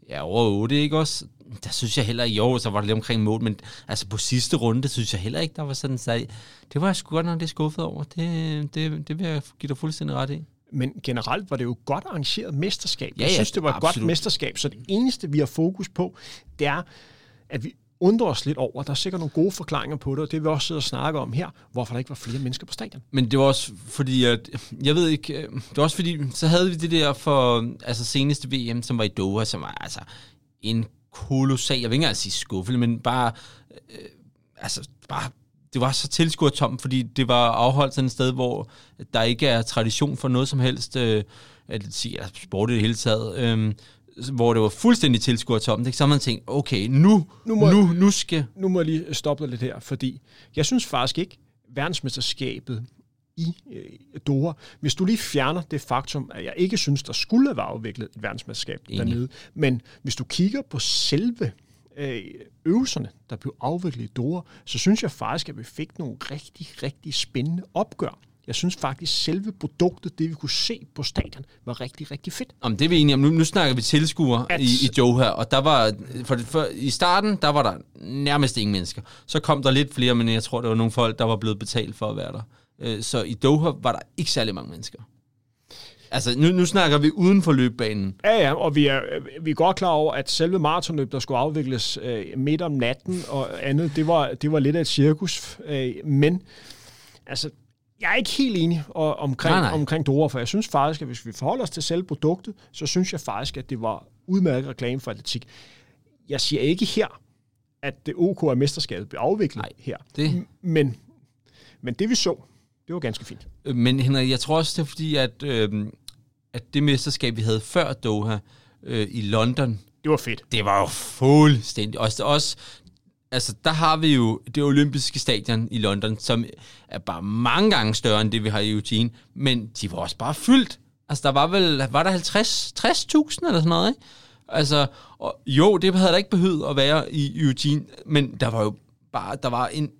ja, over 8, ikke også? Der synes jeg heller, jo, så var det lidt omkring mål, men altså på sidste runde, synes jeg heller ikke, der var sådan, så det var jeg sgu godt nok lidt skuffet over. Det, det, det vil jeg give dig fuldstændig ret i. Men generelt var det jo godt arrangeret mesterskab. Ja, jeg ja, synes, det var et absolut. godt mesterskab, så det eneste, vi har fokus på, det er, at vi undrer os lidt over. Der er sikkert nogle gode forklaringer på det, og det vil vi også sidde og snakke om her, hvorfor der ikke var flere mennesker på stadion. Men det var også fordi, at, jeg ved ikke, øh, det var også fordi, så havde vi det der for, altså seneste VM, som var i Doha, som var altså en kolossal, jeg vil ikke engang sige skuffelse, men bare, øh, altså bare, det var så tilskuertomt, fordi det var afholdt sådan et sted, hvor der ikke er tradition for noget som helst, øh, atletik, eller sport i det hele taget, øh, hvor det var fuldstændig tilskuertomt, ikke? så man tænkt, okay, nu, Nu nu, må- nu, nu skal, Nu må jeg lige stoppe dig lidt her, fordi jeg synes faktisk ikke, verdensmesterskabet i øh, Doha, hvis du lige fjerner det faktum, at jeg ikke synes, der skulle have været afviklet et verdensmesterskab Enig. dernede, men hvis du kigger på selve øh, øvelserne, der blev afviklet i Doha, så synes jeg faktisk, at vi fik nogle rigtig, rigtig spændende opgør. Jeg synes faktisk, selve produktet, det vi kunne se på stadion, var rigtig, rigtig fedt. Om det er vi enige om. Nu, nu snakker vi tilskuere At- i, i Doha, og der var, for, for, i starten, der var der nærmest ingen mennesker. Så kom der lidt flere, men jeg tror, der var nogle folk, der var blevet betalt for at være der. Øh, Så i Doha var der ikke særlig mange mennesker. Altså, nu, nu snakker vi uden for løbbanen. Ja, ja, og vi er, vi er godt klar over, at selve maratonløb, der skulle afvikles øh, midt om natten og andet, det var, det var lidt af et cirkus. Øh, men altså, jeg er ikke helt enig og, omkring, Nej, nej, omkring Dora, for jeg synes faktisk, at hvis vi forholder os til selve produktet, så synes jeg faktisk, at det var udmærket reklame for atletik. Jeg siger ikke her, at det OK er mesterskabet blev afviklet Nej, her. det- Men, men det vi så, det var ganske fint. Men Henrik, jeg tror også, det er fordi, at, øh, at det mesterskab, vi havde før Doha øh, i London, Det var fedt. det var jo fuldstændig. Også, også, altså, der har vi jo det olympiske stadion i London, som er bare mange gange større end det, vi har i Eugene, men de var også bare fyldt. Altså, der var vel, var der 50, 60.000 eller sådan noget, ikke? Altså, og, jo, det havde der ikke behøvet at være i Eugene, men der var jo bare, der var en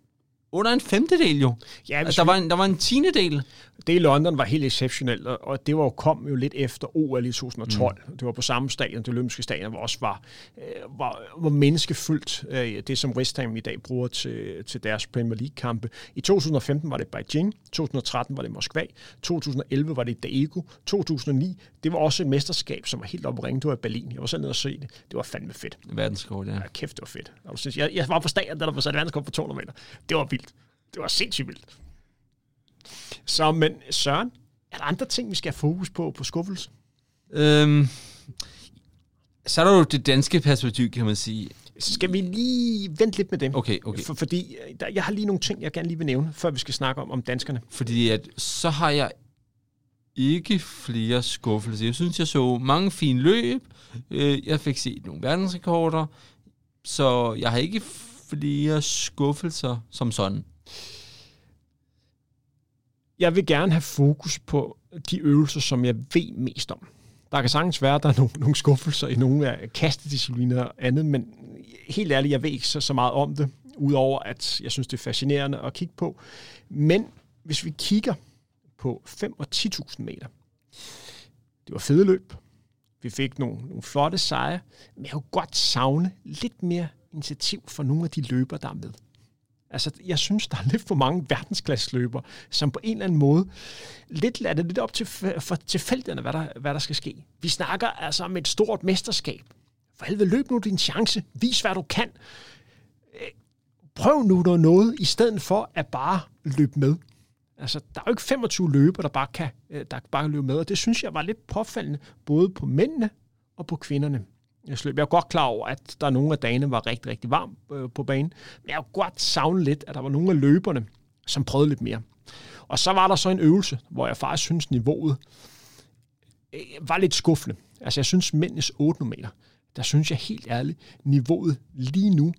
under en femtedel jo. Ja, altså, der, var en, der var en tiende del. Det i London var helt exceptionelt, og det var jo, kom jo lidt efter OL i 2012. Mm. Det var på samme stadion, det olympiske stadion, hvor også var, øh, var, var menneskefyldt. Øh, det, som West Ham i dag bruger til, til deres Premier League-kampe. I 2015 var det Beijing, 2013 var det Moskva, 2011 var det Daegu, 2009, det var også et mesterskab, som var helt oppe ringe. Det var i Berlin. Jeg var selv nede og se det. Det var fandme fedt. Verdenskort, ja. ja. kæft, det var fedt. Jeg, jeg var på stadion, da der var sat verdenskort på 200 meter. Det var vildt. Det var sindssygt vildt. Så, men Søren, er der andre ting, vi skal have fokus på på skuffelse? Øhm, så er der jo det danske perspektiv, kan man sige. Så skal vi lige vente lidt med dem. Okay, okay. For, fordi øh, der, jeg har lige nogle ting, jeg gerne lige vil nævne, før vi skal snakke om, om danskerne. Fordi at, så har jeg ikke flere skuffelser. Jeg synes, jeg så mange fine løb. Øh, jeg fik set nogle verdensrekorder. Så jeg har ikke flere skuffelser som sådan. Jeg vil gerne have fokus på de øvelser, som jeg ved mest om. Der kan sagtens være, at der er nogle, nogle skuffelser i nogle af kastediscipliner og andet, men helt ærligt, jeg ved ikke så, så meget om det, udover at jeg synes, det er fascinerende at kigge på. Men hvis vi kigger på 5 og 10.000 meter, det var fede løb. Vi fik nogle, nogle flotte sejre, men jeg kunne godt savne lidt mere initiativ for nogle af de løber, der er med. Altså, jeg synes, der er lidt for mange verdensklasseløber, som på en eller anden måde lidt lader det lidt op til for tilfældigerne, hvad der, hvad der skal ske. Vi snakker altså om et stort mesterskab. For helvede, løb nu din chance. Vis, hvad du kan. Øh, prøv nu noget, i stedet for at bare løbe med. Altså, der er jo ikke 25 løber, der bare kan, øh, der bare kan løbe med, og det synes jeg var lidt påfaldende, både på mændene og på kvinderne jeg. Jeg er godt klar over, at der er nogle af dagene var rigtig, rigtig varm øh, på banen. Men jeg har godt savnet lidt, at der var nogle af løberne, som prøvede lidt mere. Og så var der så en øvelse, hvor jeg faktisk synes, niveauet øh, var lidt skuffende. Altså jeg synes, mændenes 8 meter, der synes jeg helt ærligt, niveauet lige nu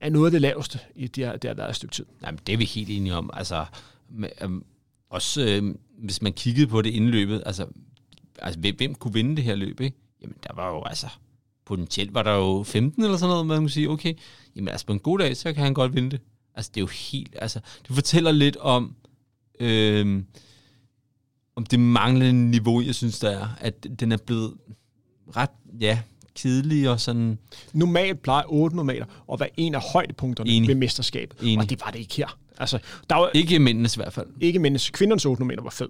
er noget af det laveste, i det har, det har været et stykke tid. Jamen, det er vi helt enige om. Altså, med, øhm, også øh, hvis man kiggede på det indløbet, altså, altså hvem, hvem kunne vinde det her løb, ikke? Jamen, der var jo altså potentielt var der jo 15 eller sådan noget, man kan sige, okay, jamen altså på en god dag, så kan han godt vinde det. Altså det er jo helt, altså det fortæller lidt om, øh, om det manglende niveau, jeg synes, der er, at den er blevet ret, ja, kedelig og sådan... Normalt plejer 8 normaler at være en af højdepunkterne Enig. ved mesterskabet, Enig. og det var det ikke her. Altså, der var, ikke mændenes i hvert fald. Ikke mændenes. Kvindernes 8 normaler var fed.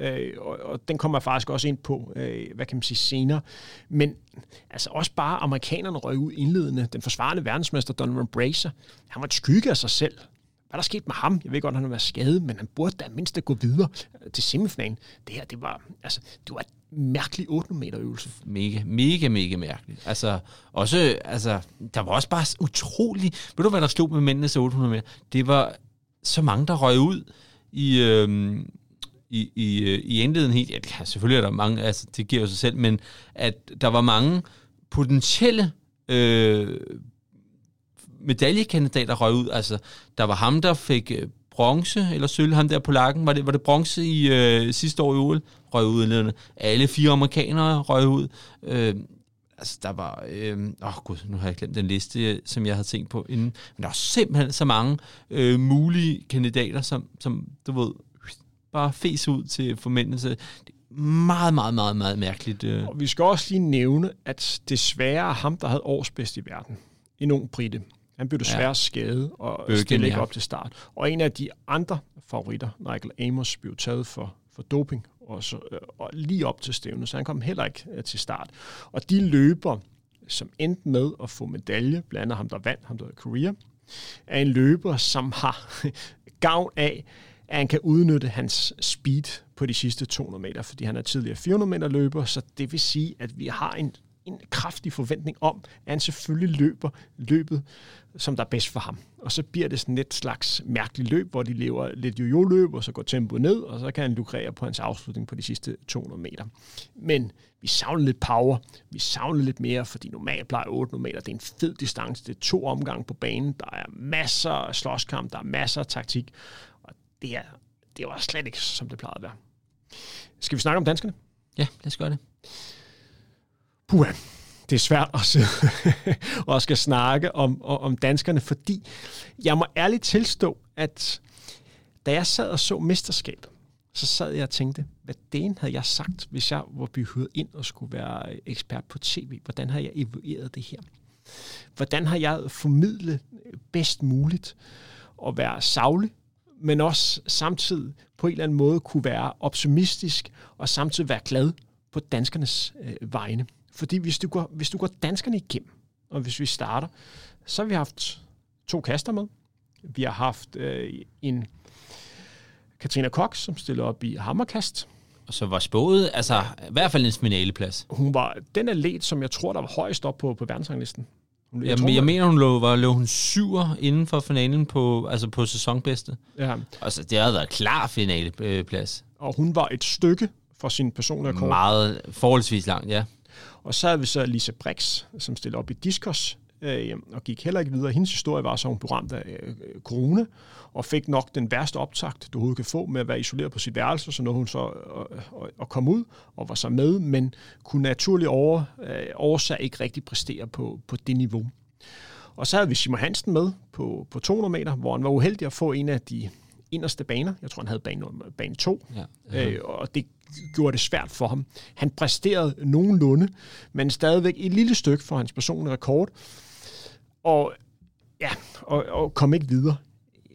Øh, og, og den kommer jeg faktisk også ind på, øh, hvad kan man sige, senere. Men altså også bare amerikanerne røg ud indledende. Den forsvarende verdensmester Donovan Bracer, han var et skygge af sig selv. Hvad der skete med ham? Jeg ved godt, at han var skadet, men han burde da mindst at gå videre øh, til semifinalen. Det her, det var, altså, det var en mærkelig 8 meter øvelse. Mega, mega, mega mærkeligt. Altså, også, altså, der var også bare utrolig... Ved du, hvad der stod med mændenes 800 meter? Det var så mange, der røg ud i, øh, i, i, øh, i indledningen helt, ja, selvfølgelig er der mange, altså det giver jo sig selv, men at der var mange potentielle øh, medaljekandidater røg ud. Altså, der var ham, der fik øh, bronze, eller sølv, ham der på lakken. Var det, var det bronze i øh, sidste år i OL? Røg ud indledende. Alle fire amerikanere røg ud. Øh, altså, der var... Øh, åh gud, nu har jeg glemt den liste, øh, som jeg havde tænkt på inden. Men der var simpelthen så mange øh, mulige kandidater, som, som du ved, bare fes ud til formændelse. Det er meget, meget, meget, meget mærkeligt. Øh. Og vi skal også lige nævne, at desværre ham, der havde årsbedst i verden, en ung britte. Han blev desværre ja. skadet og Bøgen, stille ikke ja. op til start. Og en af de andre favoritter, Michael Amos, blev taget for, for doping og, så, øh, og lige op til stævnet, så han kom heller ikke øh, til start. Og de løber, som endte med at få medalje, blandt andet ham, der vandt, ham der Korea, er en løber, som har gavn af, at han kan udnytte hans speed på de sidste 200 meter, fordi han er tidligere 400 meter løber, så det vil sige, at vi har en en kraftig forventning om, at han selvfølgelig løber løbet, som der er bedst for ham. Og så bliver det sådan et slags mærkeligt løb, hvor de lever lidt jojo-løb, og så går tempoet ned, og så kan han lukrere på hans afslutning på de sidste 200 meter. Men vi savner lidt power, vi savner lidt mere, fordi normalt plejer 800 meter, det er en fed distance, det er to omgange på banen, der er masser af slåskamp, der er masser af taktik, det, er, det var slet ikke, som det plejede at være. Skal vi snakke om danskerne? Ja, lad os gøre det. Puha, det er svært at sidde og skal snakke om, om danskerne, fordi jeg må ærligt tilstå, at da jeg sad og så mesterskabet, så sad jeg og tænkte, hvad den havde jeg sagt, hvis jeg var blevet ind og skulle være ekspert på tv? Hvordan har jeg evalueret det her? Hvordan har jeg formidlet bedst muligt at være savlig, men også samtidig på en eller anden måde kunne være optimistisk og samtidig være glad på danskernes øh, vegne? Fordi hvis du, går, hvis du går danskerne igennem, og hvis vi starter, så har vi haft to kaster med. Vi har haft øh, en Katrina Cox, som stiller op i hammerkast. Og så var spået, altså i hvert fald en finaleplads. Hun var den atlet, som jeg tror, der var højst op på, på verdensranglisten. Jeg, jeg, tror, jeg mener, hun lå, var, lå hun syver inden for finalen på, altså på sæsonbedste. Ja. Altså, det havde været klar finaleplads. Og hun var et stykke fra sin personlige rekord. Meget forholdsvis langt, ja. Og så havde vi så Lisa Brix, som stillede op i Discos, øh, og gik heller ikke videre. Hendes historie var så, hun blev ramt af øh, corona, og fik nok den værste optakt, du overhovedet kan få med at være isoleret på sit værelse, så nåede hun så at, at komme ud og var så med, men kunne naturligt over, øh, årsag ikke rigtig præstere på, på det niveau. Og så havde vi Simon Hansen med på, på 200 meter, hvor han var uheldig at få en af de inderste baner. Jeg tror, han havde bane, bane 2. Ja. Øh, og det gjorde det svært for ham. Han præsterede nogenlunde, men stadigvæk et lille stykke for hans personlige rekord. Og, ja, og, og kom ikke videre.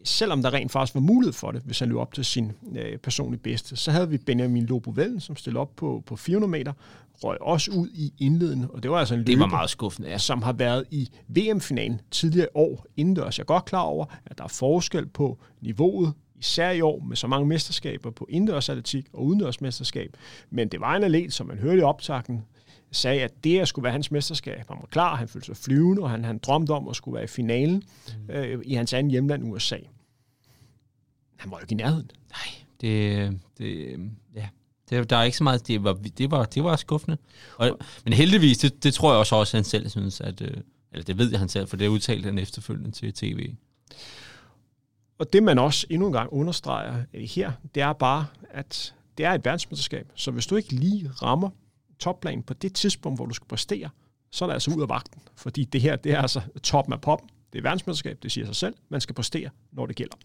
Selvom der rent faktisk var mulighed for det, hvis han løb op til sin øh, personlige bedste. Så havde vi Benjamin Lobovellen, som stillede op på, på 400 meter, røg også ud i indledende, og det var altså en løber, det var meget skuffende, ja. som har været i VM-finalen tidligere år indendørs. Jeg er godt klar over, at der er forskel på niveauet især i år med så mange mesterskaber på indendørsatletik og udendørsmesterskab. Men det var en atlet, som man hørte i optakten, sagde, at det skulle være hans mesterskab. Han var klar, han følte sig flyvende, og han, han drømte om at skulle være i finalen mm. øh, i hans anden hjemland, USA. Han var jo ikke i nærheden. Nej, det, det, ja. Det, der er ikke så meget, det var, det var, det var skuffende. Og, men heldigvis, det, det tror jeg også, også han selv synes, at, øh, eller det ved jeg han selv, for det udtalte han efterfølgende til tv. Og det man også endnu en gang understreger her, det er bare, at det er et verdensmesterskab. Så hvis du ikke lige rammer topplanen på det tidspunkt, hvor du skal præstere, så er det altså ud af vagten. Fordi det her, det er altså toppen af poppen. Det er verdensmesterskab, det siger sig selv. Man skal præstere, når det gælder.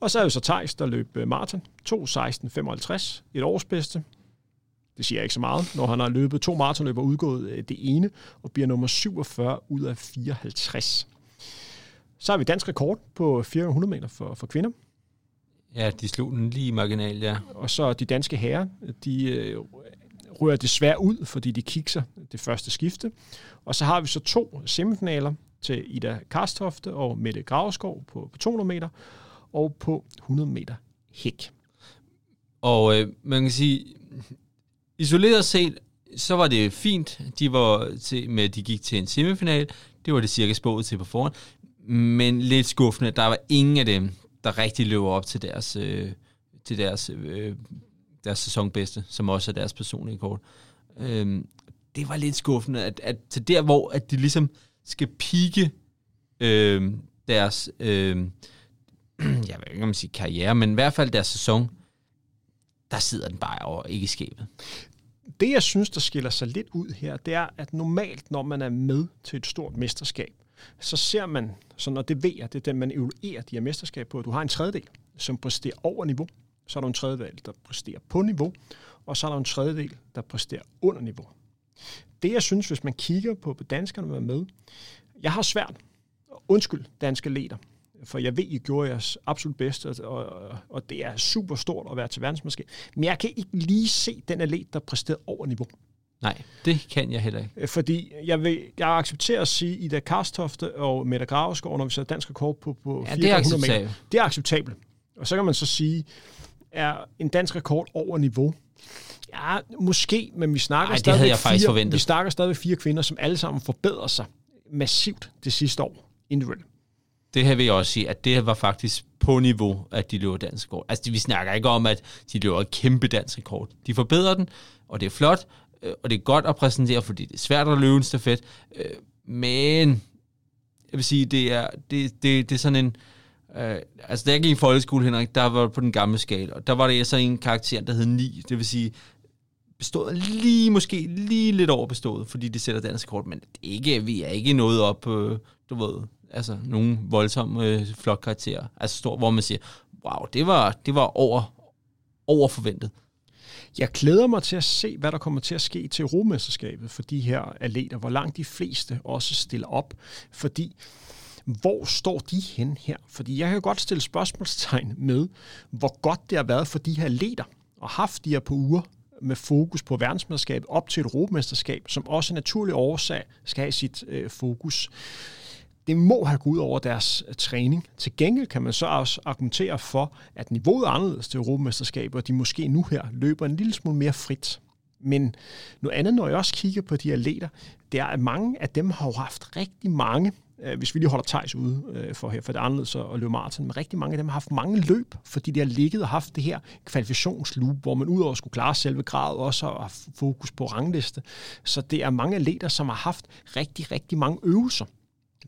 Og så er jo så Thijs, der løb øh, maraton. 2.16.55, et årsbedste. Det siger ikke så meget, når han har løbet to maratonløb og udgået øh, det ene, og bliver nummer 47 ud af 54. Så har vi dansk rekord på 400 meter for, for kvinder. Ja, de slog den lige marginal, ja. Og så de danske herrer, de øh, rører desværre ud, fordi de kikser det første skifte. Og så har vi så to semifinaler til Ida Karstofte og Mette Graveskov på, på 200 meter og på 100 meter hæk. Og øh, man kan sige, isoleret set, så var det fint, de var til, med, de gik til en semifinal. Det var det cirka spået til på forhånd men lidt skuffende. Der var ingen af dem, der rigtig løber op til deres, øh, til deres, øh, deres sæsonbedste, som også er deres personlige kort. Øhm, det var lidt skuffende, at, at til der, hvor at de ligesom skal pike øhm, deres, øhm, jeg ved ikke, om man siger karriere, men i hvert fald deres sæson, der sidder den bare over, ikke i skabet. Det, jeg synes, der skiller sig lidt ud her, det er, at normalt, når man er med til et stort mesterskab, så ser man, så når det ved, det er den, man evaluerer de her mesterskab på, at du har en tredjedel, som præsterer over niveau, så er der en tredjedel, der præsterer på niveau, og så er der en tredjedel, der præsterer under niveau. Det, jeg synes, hvis man kigger på, på danskerne, er med, jeg har svært, undskyld danske leder, for jeg ved, I gjorde jeres absolut bedste, og, og, og det er super stort at være til verdensmesterskab. Men jeg kan ikke lige se den atlet, der præsterede over niveau. Nej, det kan jeg heller ikke. Øh, fordi jeg, vil, jeg accepterer at sige, Ida Karstofte og Mette Graveskov, når vi sætter dansk rekord på, på ja, det er acceptabelt. Meter, det er acceptabelt. Og så kan man så sige, er en dansk rekord over niveau? Ja, måske, men vi snakker Ej, havde jeg faktisk fire, forventet. Vi snakker stadigvæk fire kvinder, som alle sammen forbedrer sig massivt det sidste år individuelt. Det her vil jeg også sige, at det her var faktisk på niveau, at de løber dansk rekord. Altså, vi snakker ikke om, at de løber et kæmpe dansk rekord. De forbedrer den, og det er flot, øh, og det er godt at præsentere, fordi det er svært at løbe en stafet. Øh, Men jeg vil sige, det er, det, det, det er sådan en... Øh, altså, da jeg gik i folkeskole, Henrik, der var på den gamle skala, og der var det så en karakter, der hed 9. Det vil sige, bestået lige, måske lige lidt over bestået, fordi det sætter dansk kort, men det ikke, vi er ikke noget op, øh, du ved, altså nogle voldsomme øh, flokkarakterer, altså stor, hvor man siger, wow, det var, det var over, over forventet. Jeg glæder mig til at se, hvad der kommer til at ske til Europamesterskabet for de her atleter, hvor langt de fleste også stiller op, fordi hvor står de hen her? Fordi jeg kan godt stille spørgsmålstegn med, hvor godt det har været for de her leder og haft de her på uger med fokus på verdensmesterskabet op til et europamesterskab, som også af naturlig årsag skal have sit øh, fokus. Det må have gået ud over deres øh, træning. Til gengæld kan man så også argumentere for, at niveauet er anderledes til europamesterskabet, og de måske nu her løber en lille smule mere frit. Men noget andet, når jeg også kigger på de atleter, det er, at mange af dem har jo haft rigtig mange, øh, hvis vi lige holder Thijs ude øh, for her, for det er anderledes at løbe maraton, men rigtig mange af dem har haft mange løb, fordi de har ligget og haft det her kvalifikationsloop, hvor man udover at skulle klare selve gradet, også har fokus på rangliste. Så det er mange atleter, som har haft rigtig, rigtig mange øvelser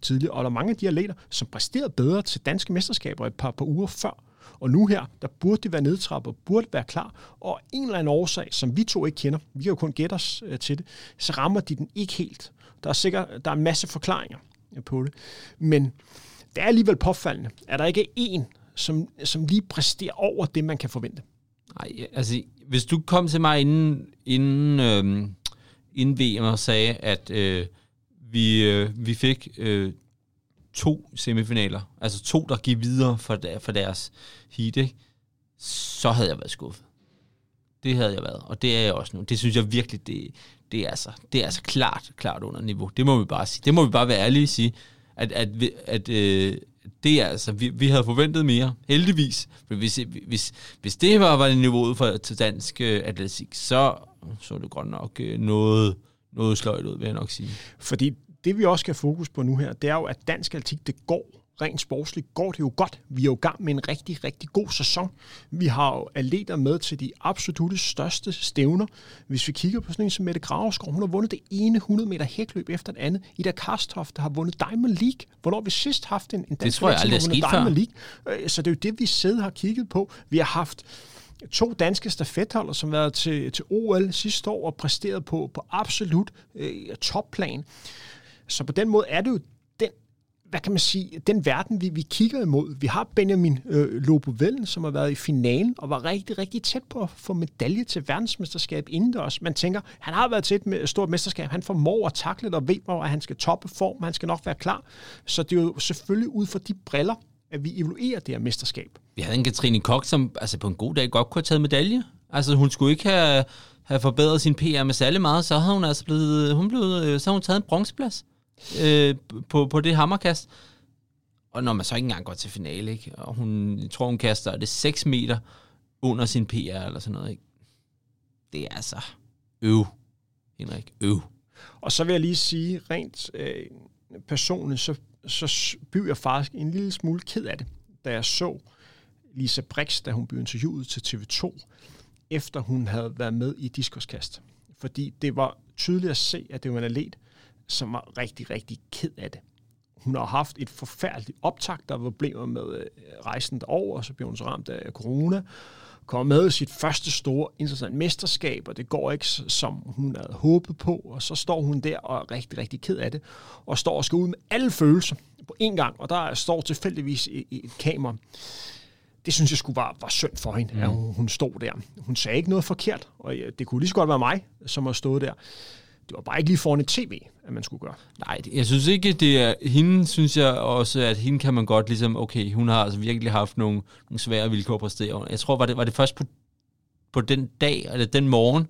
tidligere, og der er mange af de atleter, som præsterede bedre til danske mesterskaber et par, par uger før. Og nu her, der burde de være nedtrappet, burde være klar, og en eller anden årsag, som vi to ikke kender, vi kan jo kun gætte os øh, til det, så rammer de den ikke helt. Der er sikkert der er en masse forklaringer på det, men det er alligevel påfaldende, at der ikke er en, som, som lige præsterer over det, man kan forvente. Nej, altså, hvis du kom til mig inden, inden, øh, inden VM og sagde, at øh, vi, øh, vi fik øh, to semifinaler, altså to, der gik videre for, der, for deres heat, ikke? så havde jeg været skuffet. Det havde jeg været, og det er jeg også nu. Det synes jeg virkelig, det, det, er, altså, det er altså klart, klart under niveau. Det må vi bare sige. Det må vi bare være ærlige og sige, at, at, at øh, det er altså, vi, vi havde forventet mere, heldigvis. For hvis, hvis, hvis det var, var niveauet for til dansk øh, atletik, så så det godt nok øh, noget, noget sløjt ud, vil jeg nok sige. Fordi det vi også skal have fokus på nu her, det er jo, at dansk atletik, det går rent sportsligt, går det jo godt. Vi er jo i gang med en rigtig, rigtig god sæson. Vi har jo atleter med til de absolutte største stævner. Hvis vi kigger på sådan en som Mette Graveskov, hun har vundet det ene 100 meter hækløb efter det andet. Ida Karstoft har vundet Diamond League. Hvornår vi sidst haft en, en dansk tror jeg aldrig er sket Diamond League? Øh, Så det er jo det, vi sidder har kigget på. Vi har haft to danske stafetholder, som har været til, til OL sidste år og præsteret på, på absolut øh, topplan. Så på den måde er det jo hvad kan man sige, den verden, vi, vi kigger imod. Vi har Benjamin øh, Lobovellen, som har været i finalen og var rigtig, rigtig tæt på at få medalje til verdensmesterskab indendørs. Man tænker, han har været til et stort mesterskab, han formår at takle det og ved, hvor han skal toppe form, han skal nok være klar. Så det er jo selvfølgelig ud fra de briller, at vi evaluerer det her mesterskab. Vi havde en Katrine Kok, som altså på en god dag godt kunne have taget medalje. Altså hun skulle ikke have, have forbedret sin PR med særlig meget, så havde hun altså blevet, hun blevet, øh, så havde hun taget en bronzeplads øh, på, på det hammerkast. Og når man så ikke engang går til finale, ikke? og hun, jeg tror hun kaster det 6 meter under sin PR eller sådan noget. Ikke? Det er altså øv, Henrik, øv. Og så vil jeg lige sige, rent øh, personligt, så, så blev jeg faktisk en lille smule ked af det, da jeg så Lisa Brix, da hun blev interviewet til TV2, efter hun havde været med i diskoskast. Fordi det var tydeligt at se, at det var en atlet, som var rigtig, rigtig ked af det. Hun har haft et forfærdeligt optag, der var problemer med øh, rejsen derover, og så blev hun så ramt af corona, kom med sit første store internationale mesterskab, og det går ikke, som hun havde håbet på, og så står hun der og er rigtig, rigtig ked af det, og står og skal ud med alle følelser på én gang, og der står tilfældigvis et, et kamera. Det synes jeg skulle var, var synd for hende, mm. at hun, hun stod der. Hun sagde ikke noget forkert, og ja, det kunne lige så godt være mig, som har stået der. Det var bare ikke lige foran et tv, at man skulle gøre. Nej, jeg synes ikke, det er... Hende synes jeg også, at hende kan man godt ligesom... Okay, hun har altså virkelig haft nogle, nogle svære vilkår at præstere. Jeg tror, var det, var det først på, på den dag, eller den morgen,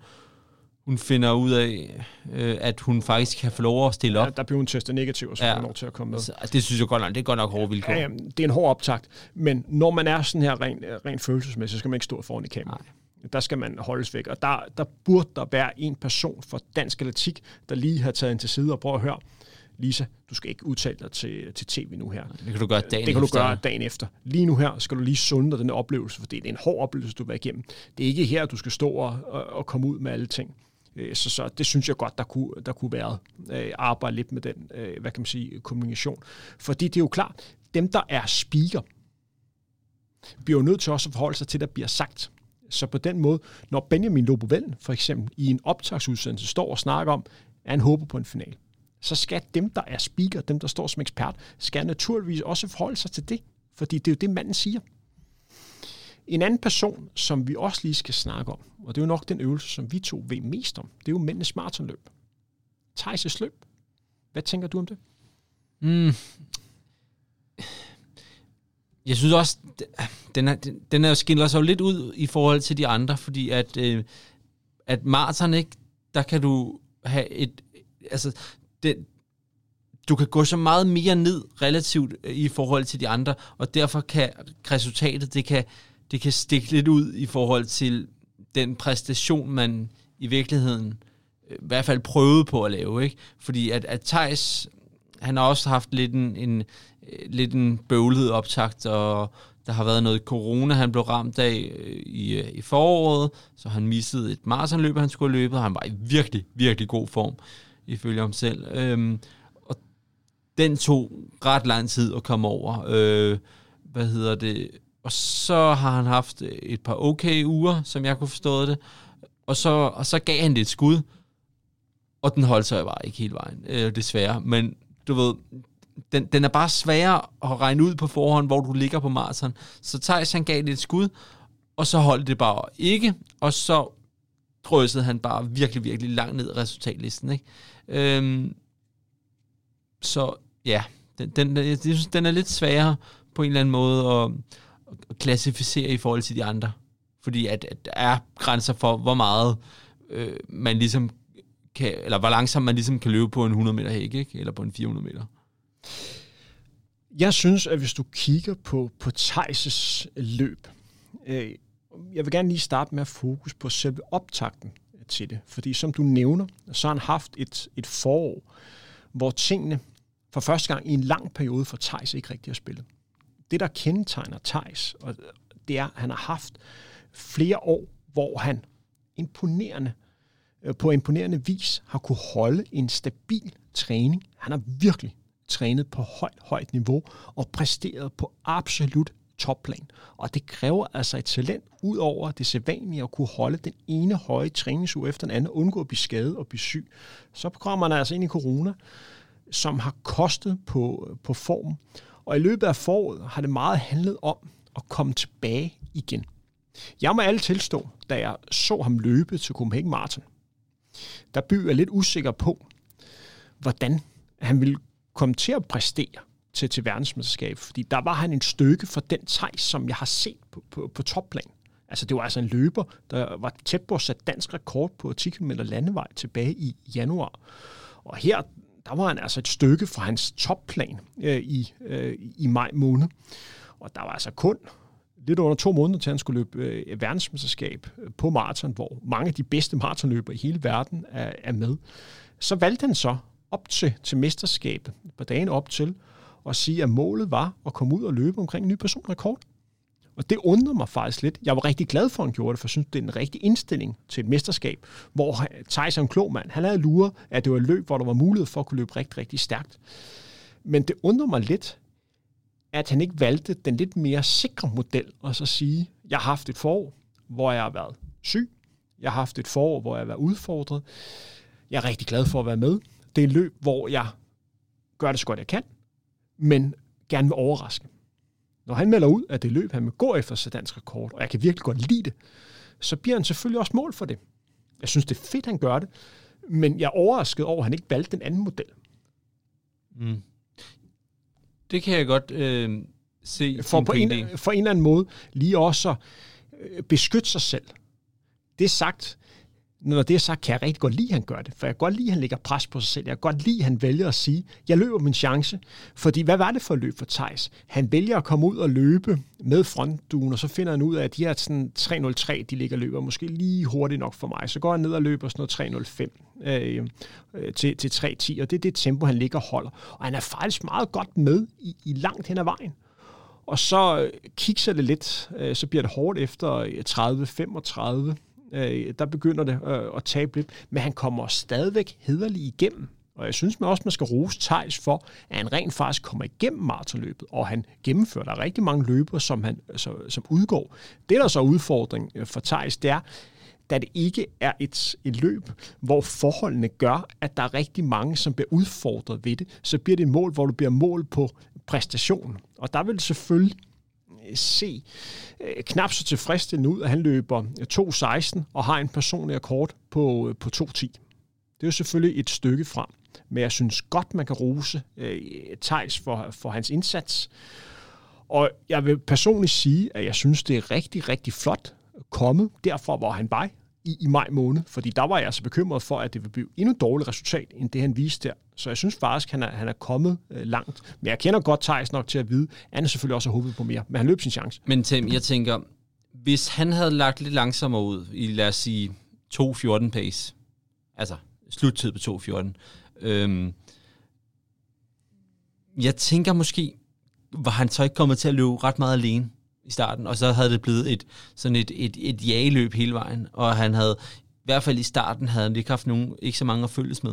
hun finder ud af, øh, at hun faktisk kan få lov at stille op. Ja, der blev hun testet negativ, og så Ja. lov til at komme med. Så, det synes jeg godt nok, det er godt nok hårde vilkår. Ja, ja, det er en hård optakt, men når man er sådan her rent ren følelsesmæssigt, så skal man ikke stå foran i kamera. Der skal man holdes væk. Og der, der burde der være en person for dansk atletik, der lige har taget en til side og prøver at høre, Lisa, du skal ikke udtale dig til, til tv nu her. Det kan du gøre dagen Det kan efter. du gøre dagen efter. Lige nu her skal du lige sunde dig den oplevelse, for det er en hård oplevelse, du vil igennem. Det er ikke her, du skal stå og, og, og komme ud med alle ting. Øh, Så, så det synes jeg godt, der kunne, der kunne være øh, arbejde lidt med den, øh, hvad kan man sige, kommunikation. Fordi det er jo klart, dem der er speaker, bliver jo nødt til også at forholde sig til, der bliver sagt. Så på den måde, når Benjamin Lobovel for eksempel i en optagsudsendelse står og snakker om, at han håber på en final, så skal dem, der er speaker, dem, der står som ekspert, skal naturligvis også forholde sig til det. Fordi det er jo det, manden siger. En anden person, som vi også lige skal snakke om, og det er jo nok den øvelse, som vi to ved mest om, det er jo mændenes maratonløb. Thijs' løb. Hvad tænker du om det? Mm. Jeg synes også, den er, den- den er skiller sig jo lidt ud i forhold til de andre, fordi at, øh, at maraton, ikke, der kan du have et, altså, det, du kan gå så meget mere ned relativt øh, i forhold til de andre, og derfor kan resultatet, det kan, det kan stikke lidt ud i forhold til den præstation, man i virkeligheden øh, i hvert fald prøvede på at lave, ikke? Fordi at, at Thijs, han har også haft lidt en, en, Øh, lidt en bøvlet optakt, og der har været noget corona, han blev ramt af øh, i, øh, i foråret, så han missede et maratonløb, han skulle have løbet. Han var i virkelig, virkelig god form, ifølge ham selv. Øhm, og den tog ret lang tid at komme over. Øh, hvad hedder det? Og så har han haft et par okay uger, som jeg kunne forstå det. Og så, og så gav han det et skud, og den holdt sig bare ikke hele vejen, øh, desværre. Men du ved, den, den er bare sværere at regne ud på forhånd, hvor du ligger på maraton. Så Thijs han gav det et skud, og så holdt det bare ikke, og så drøsede han bare virkelig, virkelig langt ned i resultatlisten. Ikke? Øhm, så ja, den, den, jeg synes, den er lidt sværere på en eller anden måde at, at klassificere i forhold til de andre. Fordi at, at der er grænser for, hvor meget øh, man ligesom kan, eller hvor langsomt man ligesom kan løbe på en 100 meter hæk, ikke? eller på en 400 meter. Jeg synes, at hvis du kigger på, på Theises løb, øh, jeg vil gerne lige starte med at fokus på selve optakten til det. Fordi som du nævner, så har han haft et, et forår, hvor tingene for første gang i en lang periode for Tejs ikke rigtig har spillet. Det, der kendetegner Tejs, og det er, at han har haft flere år, hvor han imponerende, øh, på imponerende vis har kunne holde en stabil træning. Han har virkelig trænet på højt, højt niveau og præsteret på absolut topplan. Og det kræver altså et talent ud over det sædvanlige at kunne holde den ene høje træningsuge efter den anden, undgå at blive skadet og blive syg. Så kommer man altså ind i corona, som har kostet på, på form. Og i løbet af foråret har det meget handlet om at komme tilbage igen. Jeg må alle tilstå, da jeg så ham løbe til Copenhagen Marathon, der blev jeg lidt usikker på, hvordan han ville komme til at præstere til, til verdensmesterskab, fordi der var han en stykke for den Thijs, som jeg har set på, på, på topplan. Altså det var altså en løber, der var tæt på at sætte dansk rekord på 10 km landevej tilbage i januar. Og her, der var han altså et stykke fra hans topplan øh, i, øh, i maj måned. Og der var altså kun lidt under to måneder til, han skulle løbe øh, verdensmesterskab øh, på maraton, hvor mange af de bedste maratonløbere i hele verden er, er med. Så valgte han så op til, til mesterskabet, på dagen op til, og sige, at målet var at komme ud og løbe omkring en ny personrekord. Og det undrer mig faktisk lidt. Jeg var rigtig glad for, at han gjorde det, for jeg synes, det er en rigtig indstilling til et mesterskab, hvor Tyson er. Han havde luret, at det var et løb, hvor der var mulighed for at kunne løbe rigtig, rigtig stærkt. Men det undrer mig lidt, at han ikke valgte den lidt mere sikre model, og så sige, jeg har haft et forår, hvor jeg har været syg. Jeg har haft et forår, hvor jeg har været udfordret. Jeg er rigtig glad for at være med. Det er løb, hvor jeg gør det så godt, jeg kan, men gerne vil overraske. Når han melder ud, at det løb, han vil gå efter sig dansk rekord, og jeg kan virkelig godt lide det, så bliver han selvfølgelig også mål for det. Jeg synes, det er fedt, han gør det, men jeg er overrasket over, at han ikke valgte den anden model. Mm. Det kan jeg godt øh, se. For på en, for en eller anden måde lige også at øh, beskytte sig selv. Det sagt, når det er sagt, kan jeg rigtig godt lide, at han gør det. For jeg kan godt lide, at han lægger pres på sig selv. Jeg kan godt lide, at han vælger at sige, jeg løber min chance. Fordi hvad var det for et løb for Thijs? Han vælger at komme ud og løbe med frontduen, og så finder han ud af, at de her sådan 3.03, de ligger løber måske lige hurtigt nok for mig. Så går han ned og løber sådan noget 3.05 øh, øh, til, til 3.10, og det er det tempo, han ligger og holder. Og han er faktisk meget godt med i, i langt hen ad vejen. Og så kikser det lidt, øh, så bliver det hårdt efter øh, 30-35, øh, der begynder det øh, at tabe lidt, men han kommer stadigvæk hederlig igennem. Og jeg synes man også, man skal rose Thijs for, at han rent faktisk kommer igennem maratonløbet, og han gennemfører der er rigtig mange løber, som, han, så, som udgår. Det, der så er udfordring øh, for Thijs, det er, da det ikke er et, et løb, hvor forholdene gør, at der er rigtig mange, som bliver udfordret ved det, så bliver det et mål, hvor du bliver mål på præstationen. Og der vil selvfølgelig se øh, knap så tilfredsstillende ud, at han løber 2.16 og har en personlig akkord på, øh, på 2.10. Det er jo selvfølgelig et stykke frem, men jeg synes godt, man kan rose øh, Tejs for, for hans indsats. Og jeg vil personligt sige, at jeg synes, det er rigtig, rigtig flot kommet derfra, hvor han var i, i maj måned, fordi der var jeg altså bekymret for, at det ville blive endnu dårligt resultat, end det han viste der. Så jeg synes faktisk, han er, han er kommet øh, langt. Men jeg kender godt Thijs nok til at vide, at han er selvfølgelig også håbet på mere, men han løb sin chance. Men Tim, jeg tænker, hvis han havde lagt lidt langsommere ud i, lad os sige, 2.14 pace, altså sluttid på 2.14, øhm, jeg tænker måske, var han så ikke kommet til at løbe ret meget alene i starten, og så havde det blevet et, sådan et, et, et jageløb hele vejen, og han havde, i hvert fald i starten, havde han ikke haft nogen, ikke så mange at følges med.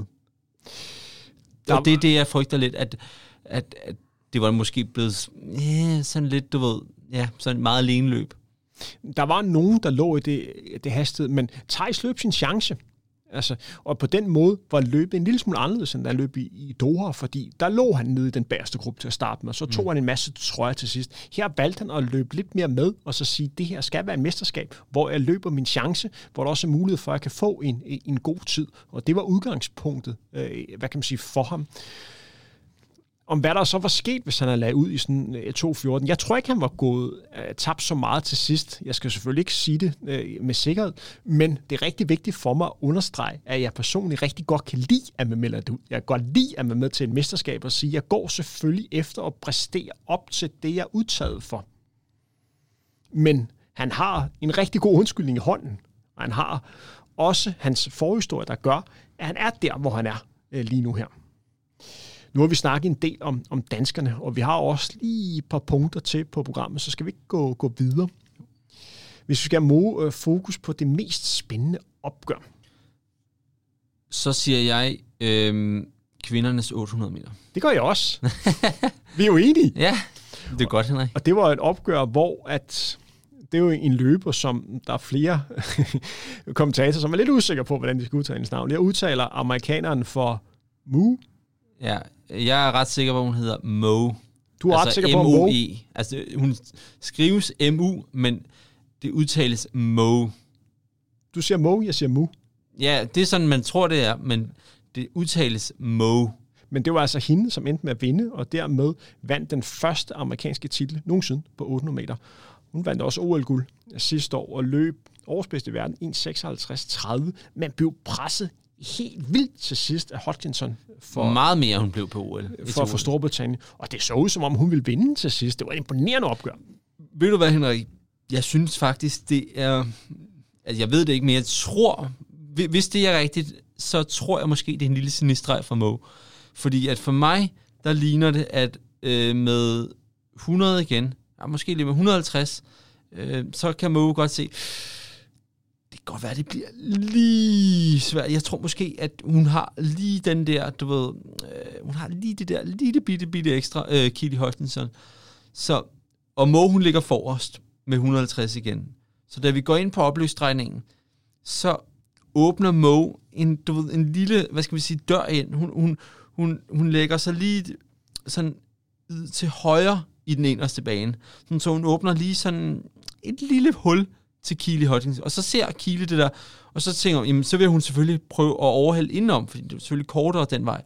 Der, og det er det, jeg frygter lidt, at, at, at det var måske blevet ja, sådan lidt, du ved, ja, sådan meget alene løb. Der var nogen, der lå i det, det hastighed, men Thijs løb sin chance. Altså, og på den måde var løbet en lille smule anderledes, end der løb i, i Doha, fordi der lå han nede i den bagerste gruppe til at starte med, og så tog mm. han en masse trøjer til sidst. Her valgte han at løbe lidt mere med, og så sige, det her skal være en mesterskab, hvor jeg løber min chance, hvor der også er mulighed for, at jeg kan få en, en god tid. Og det var udgangspunktet, øh, hvad kan man sige, for ham om hvad der så var sket, hvis han havde lagt ud i sådan øh, 2-14. Jeg tror ikke, han var gået uh, tabt så meget til sidst. Jeg skal selvfølgelig ikke sige det uh, med sikkerhed, men det er rigtig vigtigt for mig at understrege, at jeg personligt rigtig godt kan lide, at man melder det ud. Jeg kan godt lide, at man med til et mesterskab og sige, at jeg går selvfølgelig efter at præstere op til det, jeg er udtaget for. Men han har en rigtig god undskyldning i hånden, og han har også hans forhistorie, der gør, at han er der, hvor han er uh, lige nu her. Nu har vi snakket en del om, om danskerne, og vi har også lige et par punkter til på programmet, så skal vi ikke gå, gå videre. Hvis vi skal have øh, fokus på det mest spændende opgør. Så siger jeg øh, kvindernes 800 meter. Det gør jeg også. vi er jo enige. Ja, det er godt, Henrik. Og det var et opgør, hvor at det er jo en løber, som der er flere kommentatorer, som er lidt usikre på, hvordan de skal udtale hendes navn. Jeg udtaler amerikaneren for Mu. Ja, jeg er ret sikker på, hun hedder Mo. Du er altså ret sikker på, Mo? E. Altså, hun skrives M-U, men det udtales Mo. Du siger Mo, jeg siger Mu. Ja, det er sådan, man tror, det er, men det udtales Mo. Men det var altså hende, som endte med at vinde, og dermed vandt den første amerikanske titel nogensinde på 800 meter. Hun vandt også OL-guld sidste år og løb årsbedste i verden 1.56.30, men blev presset helt vildt til sidst af Hodgkinson. For, Meget mere, hun blev på OL. For, for Storbritannien. Og det så ud, som om hun ville vinde til sidst. Det var et imponerende opgør. Ved du hvad, Henrik? Jeg synes faktisk, det er... Altså, jeg ved det ikke, men jeg tror... Hvis det er rigtigt, så tror jeg måske, det er en lille sinistreg for Mo. Fordi at for mig, der ligner det, at øh, med 100 igen, ja, måske lige med 150, øh, så kan Mo godt se, kan godt være, det bliver lige svært. Jeg tror måske, at hun har lige den der, du ved, øh, hun har lige det der lille bitte, bitte ekstra, øh, Kitty Hutchinson. Så, og Mo, hun ligger forrest med 150 igen. Så da vi går ind på opløsdrejningen, så åbner Mo en, du ved, en lille, hvad skal vi sige, dør ind. Hun, hun, hun, hun lægger sig lige sådan til højre i den eneste bane. Så hun åbner lige sådan et lille hul til Keely Hutchins. Og så ser Keely det der, og så tænker hun, jamen, så vil hun selvfølgelig prøve at overhælde indenom, fordi det er selvfølgelig kortere den vej.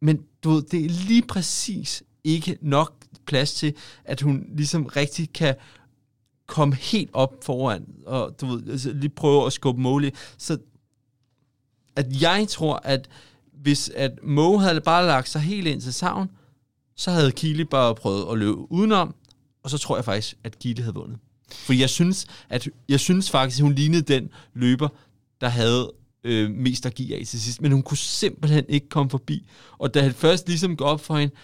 Men du ved, det er lige præcis ikke nok plads til, at hun ligesom rigtig kan komme helt op foran, og du ved, altså, lige prøve at skubbe mål Så at jeg tror, at hvis at Mo havde bare lagt sig helt ind til savn, så havde Kili bare prøvet at løbe udenom, og så tror jeg faktisk, at Kili havde vundet. For jeg synes, at jeg synes faktisk, at hun lignede den løber, der havde øh, mest at give af til sidst, men hun kunne simpelthen ikke komme forbi. Og da han først ligesom går op for hende,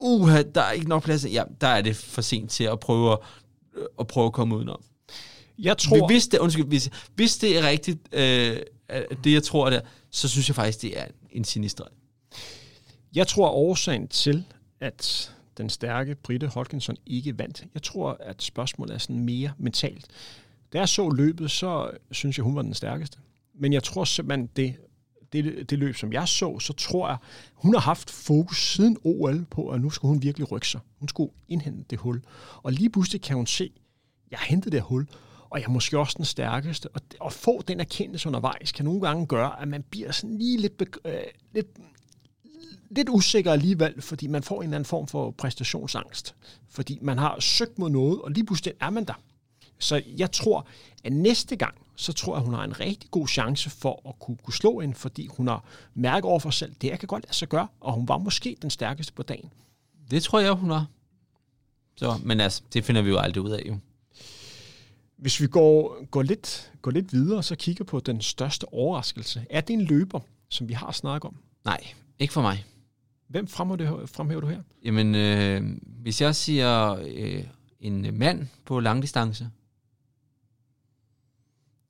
uh, der er ikke nok plads, ja, der er det for sent til at prøve at, øh, at, prøve at komme udenom. Jeg tror... Hvis det, undskyld, hvis, hvis det er rigtigt, øh, det jeg tror der, så synes jeg faktisk, det er en sinister. Jeg tror, årsagen til, at den stærke Britte Hodkinson ikke vandt, jeg tror, at spørgsmålet er sådan mere mentalt. Da jeg så løbet, så synes jeg, hun var den stærkeste. Men jeg tror simpelthen, det, det, det løb, som jeg så, så tror jeg, hun har haft fokus siden OL på, at nu skulle hun virkelig rykke sig. Hun skulle indhente det hul. Og lige pludselig kan hun se, jeg har hentet det hul, og jeg er måske også den stærkeste. Og at få den erkendelse undervejs kan nogle gange gøre, at man bliver sådan lige lidt, øh, lidt, lidt usikker alligevel, fordi man får en eller anden form for præstationsangst. Fordi man har søgt mod noget, og lige pludselig er man der. Så jeg tror, at næste gang, så tror jeg, hun har en rigtig god chance for at kunne, kunne slå ind, fordi hun har mærket over for sig selv, det jeg kan godt lade sig gøre, og hun var måske den stærkeste på dagen. Det tror jeg, hun var. Så, men altså, det finder vi jo aldrig ud af, jo. Hvis vi går, går, lidt, går lidt videre, så kigger på den største overraskelse. Er det en løber, som vi har snakket om? Nej, ikke for mig. Hvem fremhæver, fremhæver du her? Jamen, øh, hvis jeg siger øh, en mand på langdistance,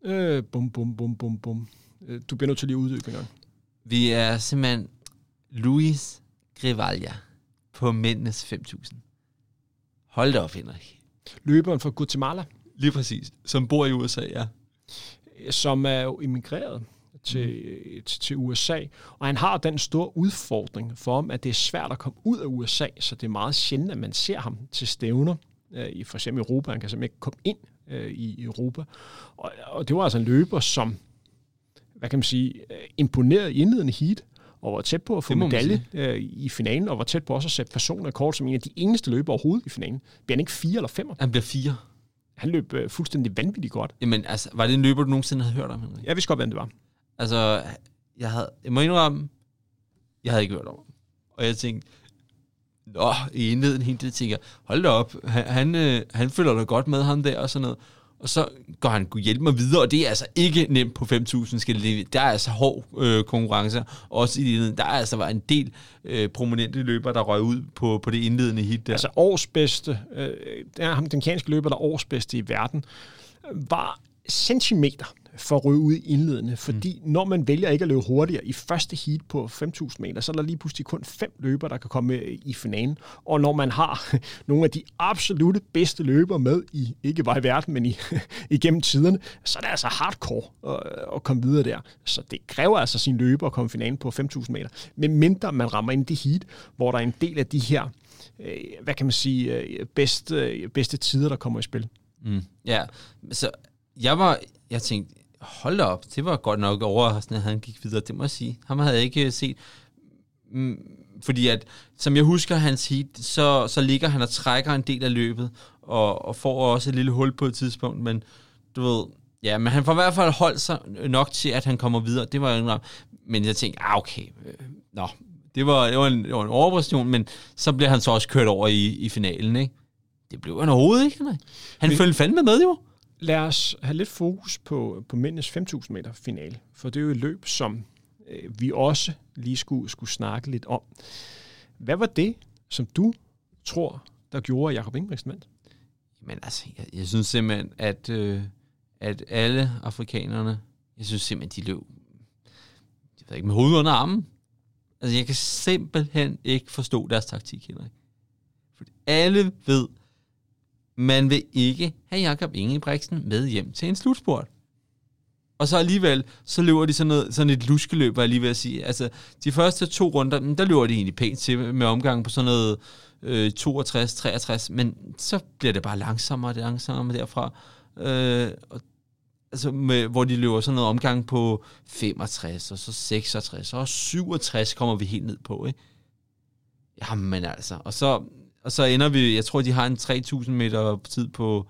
Øh, bum, bum, bum, bum, bum. Øh, du bliver nødt til lige at uddybe en gang. Vi er simpelthen Luis Grivalja på mændenes 5.000. Hold da op, Henrik. Løberen fra Guatemala. Lige præcis. Som bor i USA, ja. Som er jo immigreret til, mm. til, til USA. Og han har den store udfordring for ham, at det er svært at komme ud af USA, så det er meget sjældent, at man ser ham til stævner øh, i for eksempel Europa. Han kan simpelthen ikke komme ind øh, i Europa. Og, og det var altså en løber, som, hvad kan man sige, øh, imponerede i indledende heat, og var tæt på at få medalje øh, i finalen, og var tæt på også at sætte personer kort som en af de eneste løber overhovedet i finalen. Bliver han ikke fire eller fem? Han bliver fire. Han løb øh, fuldstændig vanvittigt godt. Jamen, altså, var det en løber, du nogensinde havde hørt om? Henrik? Jeg vidste godt, hvem det var. Altså, jeg, havde, jeg må indrømme, jeg havde ikke hørt om ham. Og jeg tænkte, Nå, i indledningen helt det tænker hold da op, han, han, øh, han følger da godt med ham der og sådan noget. Og så går han kunne hjælpe mig videre, og det er altså ikke nemt på 5.000 skal det Der er altså hård øh, konkurrence, også i indledningen. Der er altså var en del øh, prominente løbere, der røg ud på, på det indledende hit der. Altså årsbedste, øh, der er ham, den kanske løber, der er årsbedste i verden, var centimeter for at ryge ud i indledende, fordi mm. når man vælger ikke at løbe hurtigere i første heat på 5.000 meter, så er der lige pludselig kun fem løbere, der kan komme med i finalen. Og når man har nogle af de absolute bedste løbere med i, ikke bare i verden, men i, igennem tiderne, så er det altså hardcore at, at komme videre der. Så det kræver altså sin løber at komme i finalen på 5.000 meter. Men mindre man rammer ind i det heat, hvor der er en del af de her, øh, hvad kan man sige, øh, bedste, bedste tider, der kommer i spil. Mm. Ja, så jeg var, jeg tænkte, hold da op, det var godt nok overraskende, at han gik videre, det må jeg sige. Ham havde jeg ikke set. Mm, fordi at, som jeg husker hans heat, så, så ligger han og trækker en del af løbet, og, og får også et lille hul på et tidspunkt, men du ved, ja, men han får i hvert fald holdt sig nok til, at han kommer videre. Det var jo Men jeg tænkte, ah, okay, øh, nå, det var, det var, en, det var en overpræstation, men så bliver han så også kørt over i, i finalen, ikke? Det blev han overhovedet ikke, nej. Han følte fandme med, jo lad os have lidt fokus på, på mændenes 5.000 meter finale, for det er jo et løb, som øh, vi også lige skulle, skulle snakke lidt om. Hvad var det, som du tror, der gjorde Jacob Ingebrigtsen vandt? Men altså, jeg, jeg synes simpelthen, at, øh, at alle afrikanerne, jeg synes simpelthen, de løb jeg ved ikke, med hovedet under armen. Altså, jeg kan simpelthen ikke forstå deres taktik, Henrik. For alle ved, man vil ikke have Jakob Ingebrigtsen med hjem til en slutspurt. Og så alligevel, så løber de sådan, noget, sådan et luskeløb, var jeg lige ved at sige. Altså, de første to runder, mm, der løber de egentlig pænt til med omgang på sådan noget øh, 62-63, men så bliver det bare langsommere og langsommere derfra. Øh, og, altså med, hvor de løber sådan noget omgang på 65, og så 66, og 67 kommer vi helt ned på, ikke? Jamen altså, og så og så ender vi, jeg tror, de har en 3000 meter tid på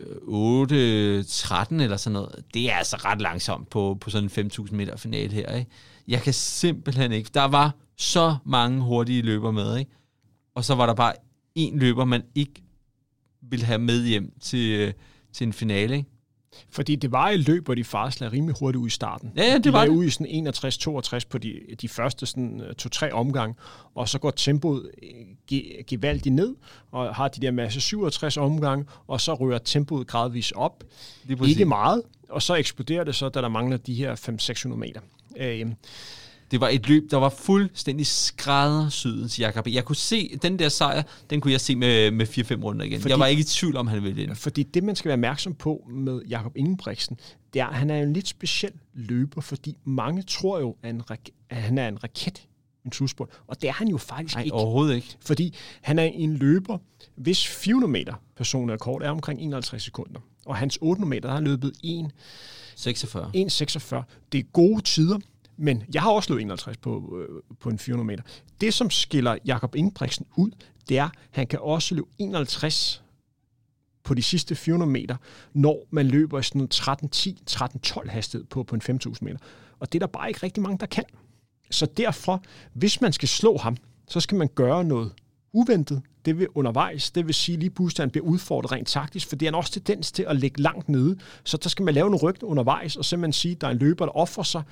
øh, 8.13 eller sådan noget. Det er altså ret langsomt på, på sådan en 5.000 meter finale her. Ikke? Jeg kan simpelthen ikke. Der var så mange hurtige løber med, ikke? og så var der bare en løber, man ikke ville have med hjem til, øh, til en finale. Ikke? Fordi det var et løb, hvor de faktisk lagde rimelig hurtigt ud i starten. Ja, ja det de var det. ud i sådan 61-62 på de, de første sådan, øh, to-tre omgange, og så går tempoet øh, ge- gevaldigt ned, og har de der masse 67 omgange, og så rører tempoet gradvist op. Ikke meget, og så eksploderer det så, da der mangler de her 500-600 meter. Øh, Det var et løb, der var fuldstændig skræddersyet til Jakob. Jeg kunne se, den der sejr, den kunne jeg se med, med 4-5 runder igen. Fordi- jeg var ikke i tvivl om, han ville ind. Fordi det, man skal være opmærksom på med Jakob Ingebrigtsen, det er, at han er en lidt speciel løber, fordi mange tror jo, at, en at han er en raket en slutspurt, og det er han jo faktisk Nej, ikke. overhovedet ikke. Fordi han er en løber, hvis 400 meter personlig kort er omkring 51 sekunder. Og hans 800 meter, der har løbet 1, 46. 1,46. Det er gode tider, men jeg har også løbet 51 på, øh, på en 400 meter. Det, som skiller Jakob Ingebrigtsen ud, det er, at han kan også løbe 51 på de sidste 400 meter, når man løber i sådan 13-10, 13-12 hastighed på, på en 5.000 meter. Og det er der bare ikke rigtig mange, der kan. Så derfor, hvis man skal slå ham, så skal man gøre noget uventet. Det vil undervejs, det vil sige lige pludselig, at han bliver udfordret rent taktisk, for det er han også tendens til at ligge langt nede. Så der skal man lave en ryg undervejs, og simpelthen sige, at der er en løber, der offrer sig,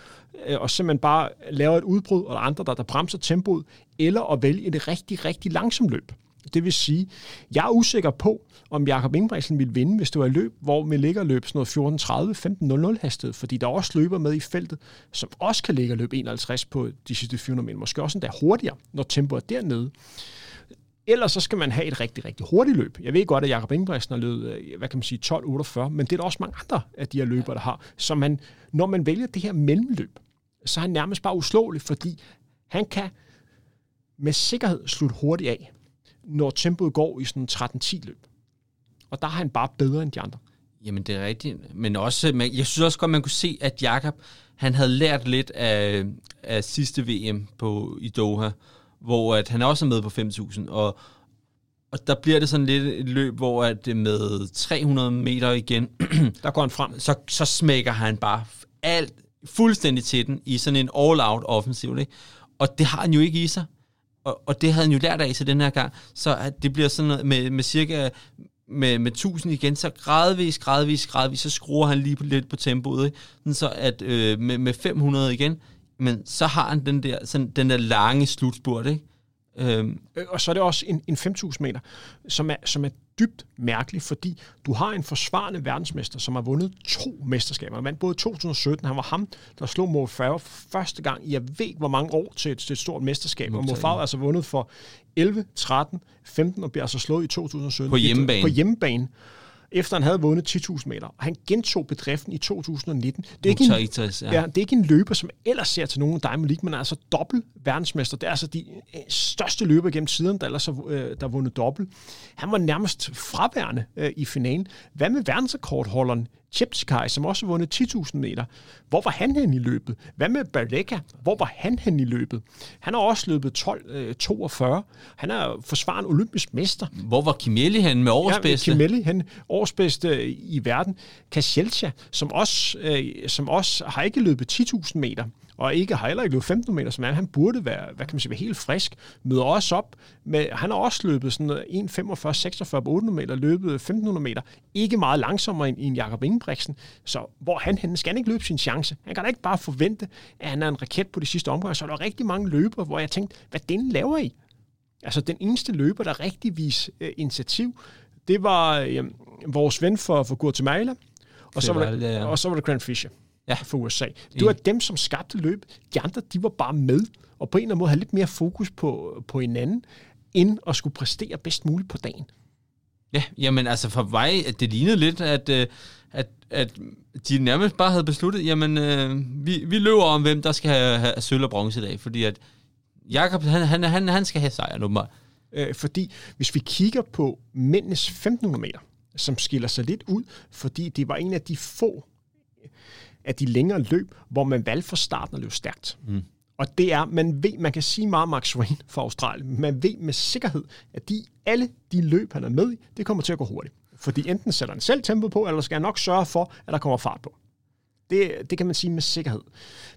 øh, og simpelthen bare laver et udbrud, og der er andre, der, der bremser tempoet, eller at vælge et rigtig, rigtig langsomt løb. Det vil sige, jeg er usikker på, om Jakob Ingebrigtsen ville vinde, hvis det var et løb, hvor man ligger og løb sådan noget 14.30, 15.00 hastighed, fordi der er også løber med i feltet, som også kan ligge og løbe 51 på de sidste 400 meter, måske også endda hurtigere, når tempoet er dernede. Ellers så skal man have et rigtig, rigtig hurtigt løb. Jeg ved godt, at Jakob Ingebrigtsen har løbet, øh, hvad kan man sige, 12.48, men det er der også mange andre af de her løbere, der har. Så man, når man vælger det her mellemløb, så er han nærmest bare uslåelig, fordi han kan med sikkerhed slutte hurtigt af, når tempoet går i sådan en 13-10 løb. Og der er han bare bedre end de andre. Jamen, det er rigtigt. Men også, man, jeg synes også godt, man kunne se, at Jakob, han havde lært lidt af, af sidste VM på, i Doha, hvor at han også er med på 5.000, og, og der bliver det sådan lidt et løb, hvor at med 300 meter igen, Der går han frem. så, så smækker han bare alt fuldstændig til den i sådan en all-out offensiv. Ikke? Og det har han jo ikke i sig. Og, og det havde han jo lært af sig den her gang. Så at det bliver sådan noget med, med cirka med, med 1000 igen, så gradvis, gradvis, gradvis, så skruer han lige på, lidt på tempoet. Ikke? Sådan så at øh, med, med 500 igen, men så har han den der, sådan, den der lange slutspurt, ikke? Øhm, Øh, Og så er det også en, en 5.000 meter, som er, som er dybt mærkelig, fordi du har en forsvarende verdensmester, som har vundet to mesterskaber. Han vandt både i 2017, han var ham, der slog Mo Farah første gang i jeg ved hvor mange år til et, til et stort mesterskab. Og Mo Farah har altså vundet for 11, 13, 15 og bliver altså slået i 2017. På hjemmebane. På hjemmebane efter han havde vundet 10.000 meter. Og han gentog bedriften i 2019. Det er ikke en, ja. Ja, det er ikke en løber, som ellers ser til nogen Diamond League, men er altså dobbelt verdensmester. Det er altså de øh, største løber gennem tiden, der ellers har, øh, der vundet dobbelt. Han var nærmest fraværende øh, i finalen. Hvad med verdensrekordholderen Cheptegei, som også har vundet 10.000 meter? Hvor var han hen i løbet? Hvad med Bareka? Hvor var han hen i løbet? Han har også løbet 12, øh, 42. Han er forsvarende olympisk mester. Hvor var Kimeli hen med årets bedste? Ja, Kimeli, han årsbedste i verden. Kajelcha, som også, øh, som også har ikke løbet 10.000 meter, og ikke har heller ikke løbet 15 meter, som er, han burde være, hvad kan man sige, være helt frisk, møder også op. Med, han har også løbet sådan noget 1.45-46 på 800 meter, løbet 1.500 meter. Ikke meget langsommere end, end Jakob Ingebrigtsen. Så hvor han hen skal han ikke løbe sin chance. Han kan da ikke bare forvente, at han er en raket på de sidste omgange. Så er der rigtig mange løber, hvor jeg tænkte, hvad den laver I? Altså den eneste løber, der rigtig vis øh, initiativ, det var øh, vores ven for, for Guatemala, og så, var ja. og så var det Grant Fisher Ja. for USA. Det var dem, som skabte løb. De andre, de var bare med, og på en eller anden måde havde lidt mere fokus på, på hinanden, end at skulle præstere bedst muligt på dagen. Ja, jamen altså for mig, det lignede lidt, at, øh, at, at de nærmest bare havde besluttet, jamen øh, vi, vi løber om, hvem der skal have, have sølv og bronze i dag, fordi at Jakob, han, han, han, han skal have sejr nu. Øh, fordi hvis vi kigger på mændenes 1500 meter, som skiller sig lidt ud, fordi det var en af de få af de længere løb, hvor man valgte fra starten at løbe stærkt. Mm. Og det er, man ved, man kan sige meget Max Swain fra Australien, man ved med sikkerhed, at de, alle de løb, han er med i, det kommer til at gå hurtigt. Fordi enten sætter han selv tempo på, eller skal han nok sørge for, at der kommer fart på. Det, det kan man sige med sikkerhed.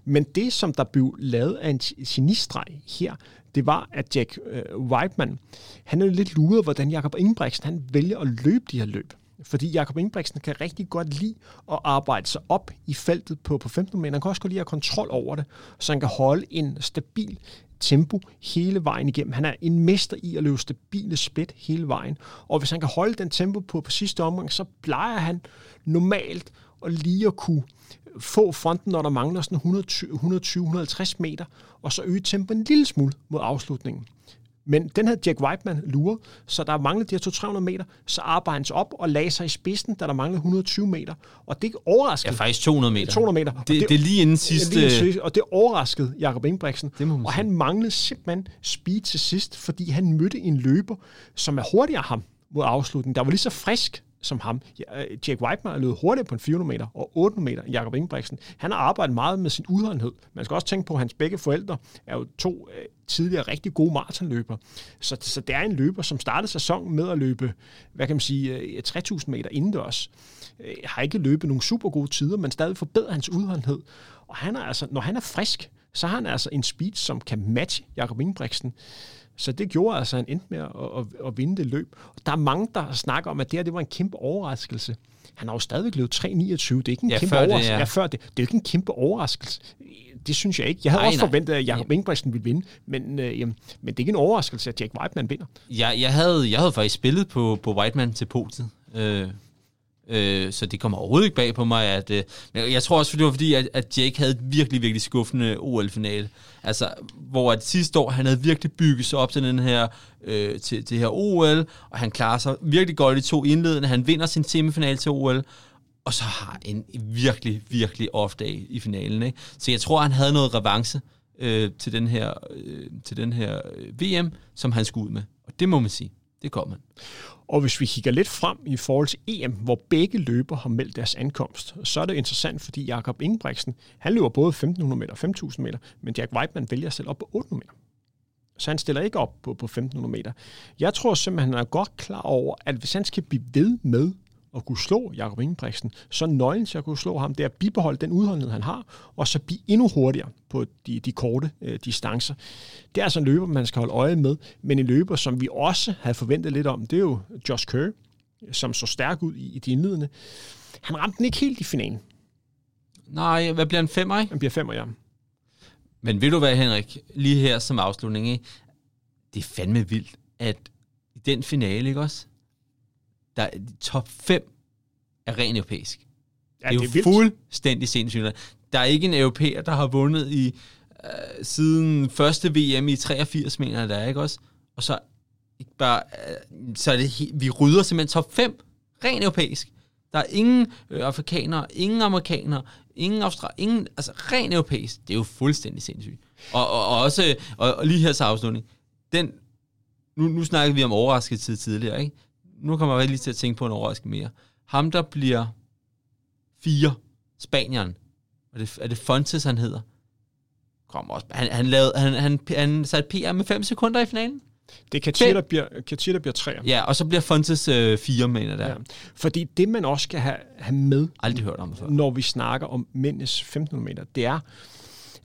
Men det, som der blev lavet af en genistreg her, det var, at Jack øh, Whiteman, han er lidt luret, hvordan Jakob Ingebrigtsen han vælger at løbe de her løb. Fordi Jakob Ingebrigtsen kan rigtig godt lide at arbejde sig op i feltet på, på 15 meter. Han kan også godt lide at have kontrol over det, så han kan holde en stabil tempo hele vejen igennem. Han er en mester i at løbe stabile split hele vejen. Og hvis han kan holde den tempo på, på sidste omgang, så plejer han normalt at lige at kunne få fronten, når der mangler sådan 120-150 meter, og så øge tempoen en lille smule mod afslutningen. Men den her Jack Whiteman lurer, så der mangler de her 200-300 meter, så arbejder han sig op og lagde sig i spidsen, da der mangler 120 meter. Og det overraskede... Ja, faktisk 200 meter. 200 meter. Det, det, det er lige inden sidste... Lige og det overraskede Jakob Ingebrigtsen. Og han manglede simpelthen speed til sidst, fordi han mødte en løber, som er hurtigere ham mod afslutningen. Der var lige så frisk som ham. Øh, Jake Jack Whiteman er løbet hurtigt på en 400 meter og 800 meter end Jakob Ingebrigtsen. Han har arbejdet meget med sin udholdenhed. Man skal også tænke på, at hans begge forældre er jo to øh, tidligere rigtig gode maratonløbere. Så, så det er en løber, som startede sæsonen med at løbe, hvad kan man sige, øh, 3000 meter indendørs. Øh, har ikke løbet nogle super gode tider, men stadig forbedret hans udholdenhed. Og han er altså, når han er frisk, så har han altså en speed, som kan matche Jakob Ingebrigtsen. Så det gjorde altså, at han endte med at, at, at vinde det løb. Og der er mange, der snakker om, at det her det var en kæmpe overraskelse. Han har jo stadigvæk løbet 3.29. Det er ikke en ja, kæmpe overraskelse. Det, ja. ja, før det. Det er jo ikke en kæmpe overraskelse. Det synes jeg ikke. Jeg havde nej, også forventet, at Jacob Ingebrigtsen ville vinde, men, øh, jamen, men det er ikke en overraskelse, at Jack Whiteman vinder. Ja, jeg havde, jeg havde faktisk spillet på, på Whiteman til podiet. Øh, Øh, så det kommer overhovedet ikke bag på mig. At, øh, men jeg tror også, det var fordi, at, at Jake havde et virkelig, virkelig skuffende OL-finale. Altså, hvor at sidste år, han havde virkelig bygget sig op til den her, øh, til, til her OL, og han klarer sig virkelig godt i to indledende. Han vinder sin semifinal til OL, og så har en virkelig, virkelig off-dag i finalen. Ikke? Så jeg tror, han havde noget revanche øh, til den her, øh, til den her øh, VM, som han skulle ud med. Og det må man sige. Det kom han. Og hvis vi kigger lidt frem i forhold til EM, hvor begge løber har meldt deres ankomst, så er det interessant, fordi Jakob Ingebrigtsen, han løber både 1500 meter og 5000 meter, men Jack Weidmann vælger selv op på 800 meter. Så han stiller ikke op på, på 1500 meter. Jeg tror simpelthen, han er godt klar over, at hvis han skal blive ved med at kunne slå Jakob Ingebrigtsen, så nøglen til at kunne slå ham, det er at bibeholde den udholdenhed, han har, og så blive endnu hurtigere på de, de korte øh, distancer. Det er altså en løber, man skal holde øje med, men en løber, som vi også havde forventet lidt om, det er jo Josh Kerr, som så stærk ud i, i de indledende. Han ramte den ikke helt i finalen. Nej, hvad bliver han femmer, ikke? Han bliver femmer, ja. Men vil du være, Henrik, lige her som afslutning, ikke? det er fandme vildt, at i den finale, ikke også? Der er top 5 er ren europæisk. Ja, det er, det er jo vildt. fuldstændig sindssygt. Der er ikke en europæer, der har vundet i øh, siden første VM i 83, mener jeg, der er, ikke også? Og så ikke bare, øh, så er det, vi rydder simpelthen top 5 ren europæisk. Der er ingen øh, afrikanere, ingen amerikanere, ingen australier, ingen, altså ren europæisk. Det er jo fuldstændig sindssygt. Og, og, og også, og, og lige her til afslutning, den, nu, nu snakkede vi om overraskelse tidligere, ikke? Nu kommer jeg lige til at tænke på en overraskelse mere. Ham, der bliver fire, Spanieren, er det, er det Fontes, han hedder? Kom også. Han, han, lavede, han, han, han satte PR med 5 sekunder i finalen. Det er Katir, der bliver, Katir, der bliver træer. Ja, og så bliver Fontes øh, fire, mener der. Ja. Fordi det, man også skal have, have med, Aldrig hørt om før. når vi snakker om mændenes 1500 meter, det er,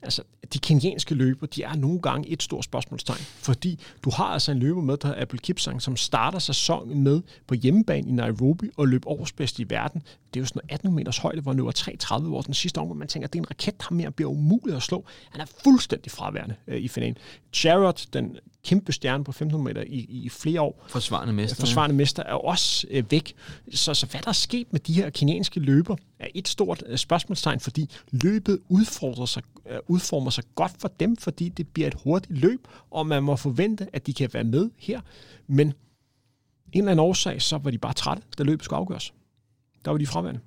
altså, de kenyanske løber, de er nogle gange et stort spørgsmålstegn, fordi du har altså en løber med, der hedder Apple Kipsang, som starter sæsonen med på hjemmebane i Nairobi og løb årsbedst i verden. Det er jo sådan noget 18 meters højde, hvor han løber 3,30 hvor den sidste år, man tænker, at det er en raket, der mere bliver umuligt at slå. Han er fuldstændig fraværende øh, i finalen. Jarrett, den kæmpe stjerne på 1500 meter i, i flere år. Forsvarende mester. Forsvarende mester er også øh, væk. Så, så hvad der er sket med de her kenyanske løber, er et stort øh, spørgsmålstegn, fordi løbet udfordrer sig, øh, udformer sig godt for dem, fordi det bliver et hurtigt løb, og man må forvente, at de kan være med her. Men en eller anden årsag, så var de bare trætte, da løbet skulle afgøres. Der var de fraværende.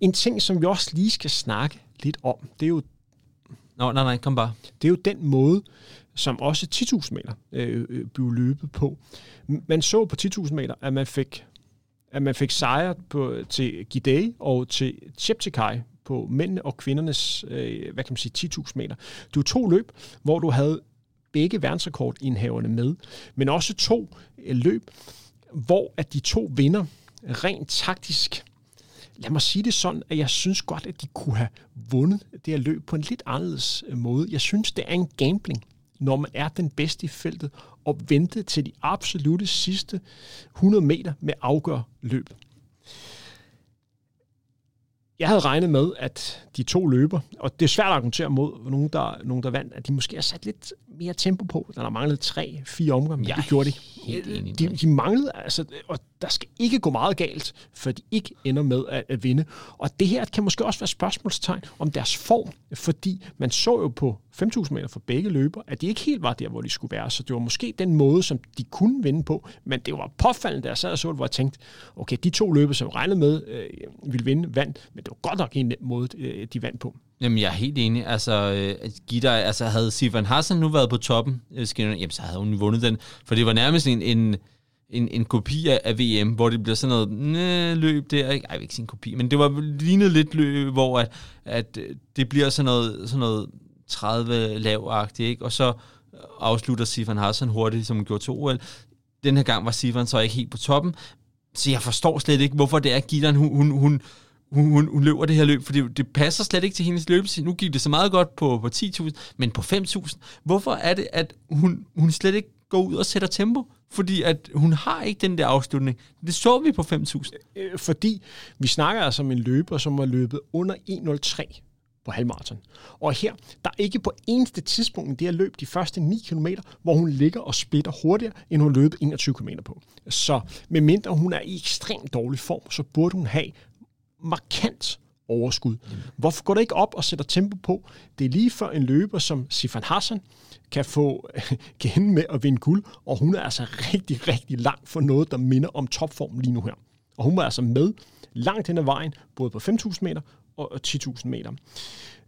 En ting, som vi også lige skal snakke lidt om, det er jo... Nå, nej, nej, kom bare. Det er jo den måde, som også 10.000 meter øh, øh, blev løbet på. Man så på 10.000 meter, at man fik at man fik sejr på, til Gidei og til Cheptegei på mændene og kvindernes, øh, hvad kan man sige, 10.000 meter. Du to løb, hvor du havde begge verdensrekordindhaverne med, men også to øh, løb, hvor at de to vinder rent taktisk, lad mig sige det sådan, at jeg synes godt, at de kunne have vundet det her løb på en lidt anderledes øh, måde. Jeg synes, det er en gambling, når man er den bedste i feltet, og vente til de absolute sidste 100 meter med afgør løb. Jeg havde regnet med, at de to løber, og det er svært at argumentere mod nogen, der, nogen, der vandt, at de måske har sat lidt mere tempo på. Der har manglet tre, fire omgange, men det gjorde de. De, de manglede, altså, og der skal ikke gå meget galt, for de ikke ender med at, at vinde. Og det her kan måske også være spørgsmålstegn om deres form, fordi man så jo på 5.000 meter for begge løber, at de ikke helt var der, hvor de skulle være. Så det var måske den måde, som de kunne vinde på, men det var påfaldende, da jeg sad og så det, hvor jeg tænkte, okay, de to løber, som jeg regnede med øh, ville vinde, vandt, men det var godt nok en måde, øh, de vandt på. Jamen, jeg er helt enig. Altså, øh, Gitter, altså havde Sivan Hassan nu været på toppen, øh, jamen, så havde hun vundet den. For det var nærmest en, en, en, en kopi af VM, hvor det bliver sådan noget næh, løb der. Ikke? Ej, ikke sin kopi, men det var lignet lidt løb, hvor at, at øh, det bliver sådan noget, sådan noget 30 lavagtigt, ikke? og så afslutter Sifan Hassan hurtigt, som hun gjorde til OL. Den her gang var Sifan så ikke helt på toppen, så jeg forstår slet ikke, hvorfor det er, Gitteren, hun, hun, hun hun, hun, hun løber det her løb, fordi det passer slet ikke til hendes løb. Nu gik det så meget godt på, på 10.000, men på 5.000. Hvorfor er det, at hun, hun slet ikke går ud og sætter tempo? Fordi at hun har ikke den der afslutning. Det så vi på 5.000. Øh, øh, fordi vi snakker altså om en løber, som har løbet under 1.03 på halvmarathon. Og her, der er ikke på eneste tidspunkt i det her løb, de første 9 km, hvor hun ligger og splitter hurtigere, end hun løb 21 km på. Så medmindre hun er i ekstremt dårlig form, så burde hun have markant overskud. Mm. Hvorfor går det ikke op og sætter tempo på? Det er lige før en løber som Sifan Hassan kan få igen med at vinde guld, og hun er altså rigtig, rigtig langt for noget, der minder om topform lige nu her. Og hun var altså med langt hen ad vejen, både på 5.000 meter og 10.000 meter.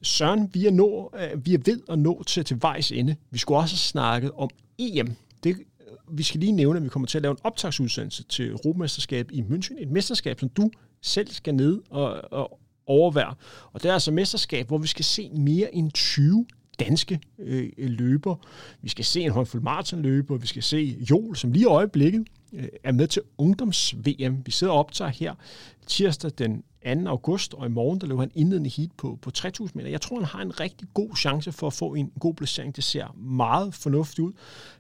Søren, vi er, nå, øh, vi er ved at nå til, til vejs ende. Vi skulle også have snakket om EM. Det, øh, vi skal lige nævne, at vi kommer til at lave en optagsudsendelse til Europamesterskab i München. Et mesterskab, som du selv skal ned og, og overvære. Og det er altså mesterskab, hvor vi skal se mere end 20 danske øh, løber. Vi skal se en håndfuld maratonløber, vi skal se Jol, som lige i øjeblikket øh, er med til ungdoms-VM. Vi sidder og optager her tirsdag den 2. august, og i morgen der løber han indledende heat på, på 3.000 meter. Jeg tror, han har en rigtig god chance for at få en god placering. Det ser meget fornuftigt ud.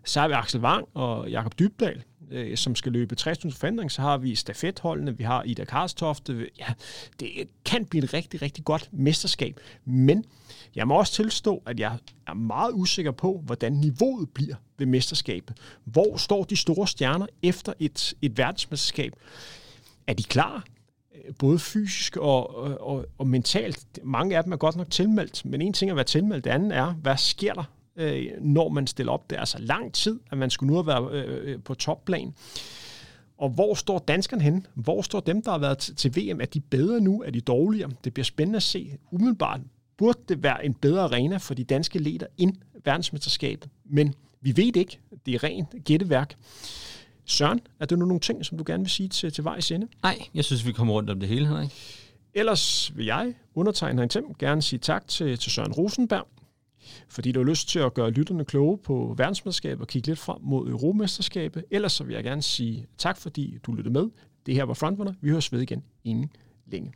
Så har vi Axel Wang og Jakob Dybdal, øh, som skal løbe 60 forandring. Så har vi stafetholdene, vi har Ida Karstofte. Ja, det kan blive et rigtig, rigtig godt mesterskab. Men jeg må også tilstå, at jeg er meget usikker på, hvordan niveauet bliver ved mesterskabet. Hvor står de store stjerner efter et, et verdensmesterskab? Er de klar? Øh, både fysisk og, og, og mentalt. Mange af dem er godt nok tilmeldt, men en ting er at være tilmeldt, det andet er, hvad sker der, øh, når man stiller op? Det er altså lang tid, at man skulle nu have været øh, på topplan. Og hvor står danskerne hen? Hvor står dem, der har været til VM? Er de bedre nu? Er de dårligere? Det bliver spændende at se. Umiddelbart burde det være en bedre arena for de danske leder end verdensmesterskabet. Men vi ved ikke. Det er rent gætteværk. Søren, er der nu nogle ting, som du gerne vil sige til, til vejs ende? Nej, jeg synes, vi kommer rundt om det hele, Henrik. Ellers vil jeg, undertegne Tim, gerne sige tak til, til Søren Rosenberg, fordi du har lyst til at gøre lytterne kloge på verdensmesterskabet og kigge lidt frem mod Europamesterskabet. Ellers så vil jeg gerne sige tak, fordi du lyttede med. Det her var Frontrunner. Vi høres ved igen inden længe.